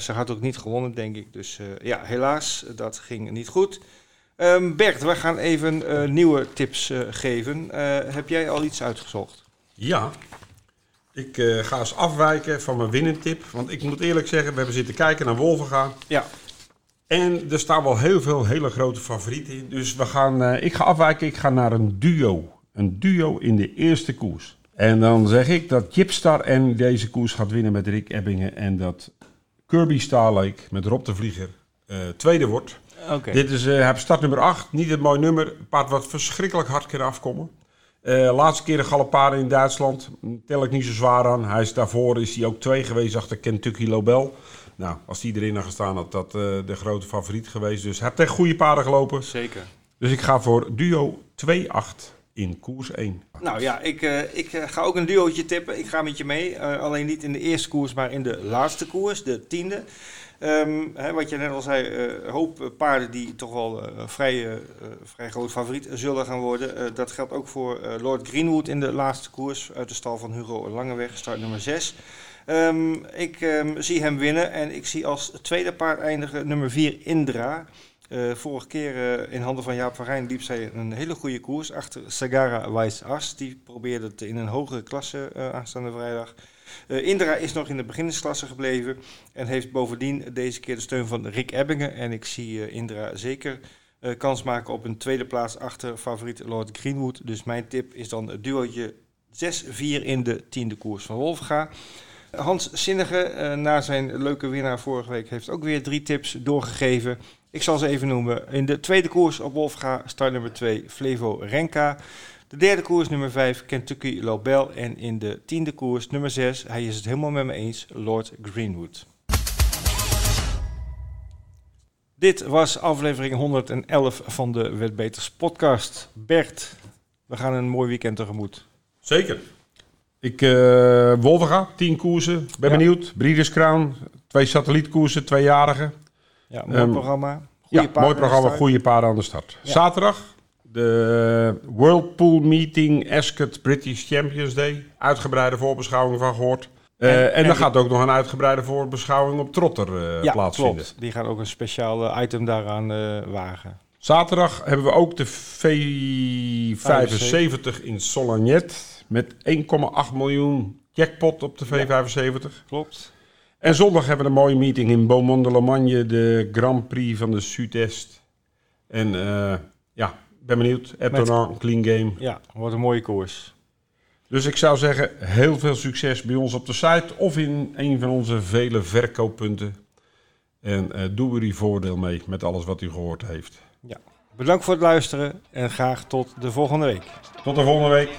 ze had ook niet gewonnen, denk ik. Dus ja, helaas, dat ging niet goed. Um, Bert, we gaan even nieuwe tips geven. heb jij al iets uitgezocht? Ja, ik uh, ga eens afwijken van mijn winnentip. Want ik moet eerlijk zeggen, we hebben zitten kijken naar Wolvenga. Ja. En er staan wel heel veel hele grote favorieten in. Dus we gaan, uh, ik ga afwijken. Ik ga naar een duo. Een duo in de eerste koers. En dan zeg ik dat Jipstar en deze koers gaat winnen met Rick Ebbingen. En dat Kirby Starlake met Rob de Vlieger uh, tweede wordt. Okay. Dit is uh, start nummer 8. Niet het mooie nummer. Paard wat verschrikkelijk hard kan afkomen. Uh, laatste keer de Galopade in Duitsland. Tel ik niet zo zwaar aan. Hij is, daarvoor is hij ook twee geweest achter Kentucky Lobel. Nou, als die erin had gestaan, had dat uh, de grote favoriet geweest. Dus hij heeft echt goede paarden gelopen. Zeker. Dus ik ga voor duo 2-8 in koers 1. Nou ja, ik, uh, ik ga ook een duootje tippen. Ik ga met je mee. alleen niet in de eerste koers, maar in de laatste koers, de tiende. Um, hè, wat je net al zei, uh, hoop paarden die toch wel uh, vrij, uh, vrij groot favoriet zullen gaan worden. dat geldt ook voor Lord Greenwood in de laatste koers uit de stal van Hugo Langeweg, start nummer 6. Um, ik um, zie hem winnen en ik zie als tweede paard eindigen nummer 4 Indra. vorige keer in handen van Jaap van Rijn liep zij een hele goede koers achter Sagara Weiss As. Die probeerde het in een hogere klasse aanstaande vrijdag. Uh, Indra is nog in de beginnersklasse gebleven en heeft bovendien deze keer de steun van Rick Ebbingen. En ik zie uh, Indra zeker uh, kans maken op een tweede plaats achter favoriet Lord Greenwood. Dus mijn tip is dan het duootje 6-4 in de tiende koers van Wolfga. Hans Zinnige, na zijn leuke winnaar vorige week, heeft ook weer drie tips doorgegeven. Ik zal ze even noemen. In de tweede koers op Wolfga, start nummer 2, Flevo Renka. De derde koers nummer 5, Kentucky Lobel. En in de tiende koers nummer 6, hij is het helemaal met me eens, Lord Greenwood. Dit was aflevering 111 van de Wetbeters podcast. Bert, we gaan een mooi weekend tegemoet. Zeker. Ik, uh, Wolverga, 10 koersen. Ben ja. benieuwd. Breeders Crown, twee satellietkoersen, tweejarige. Ja, mooi um, programma. Goeie ja, mooi programma, goede paarden aan de start. Ja. Zaterdag de Whirlpool Meeting Ascot British Champions Day. Uitgebreide voorbeschouwing van gehoord. Uh, en, en, en er gaat ook nog een uitgebreide voorbeschouwing op Trotter uh, ja, plaatsvinden. Klopt. Die gaan ook een speciaal item daaraan uh, wagen. Zaterdag hebben we ook de V75 in Solagnet. Met 1,8 miljoen jackpot op de V75. Ja, klopt. En zondag hebben we een mooie meeting in Beaumont de Lomagne. De Grand Prix van de Sud-Est. En ja, ben benieuwd. Etonan, clean game. Ja, wordt een mooie koers. Dus ik zou zeggen, heel veel succes bij ons op de site of in een van onze vele verkooppunten. En uh, doe er uw voordeel mee met alles wat u gehoord heeft. Ja, bedankt voor het luisteren en graag tot de volgende week. Tot de volgende week.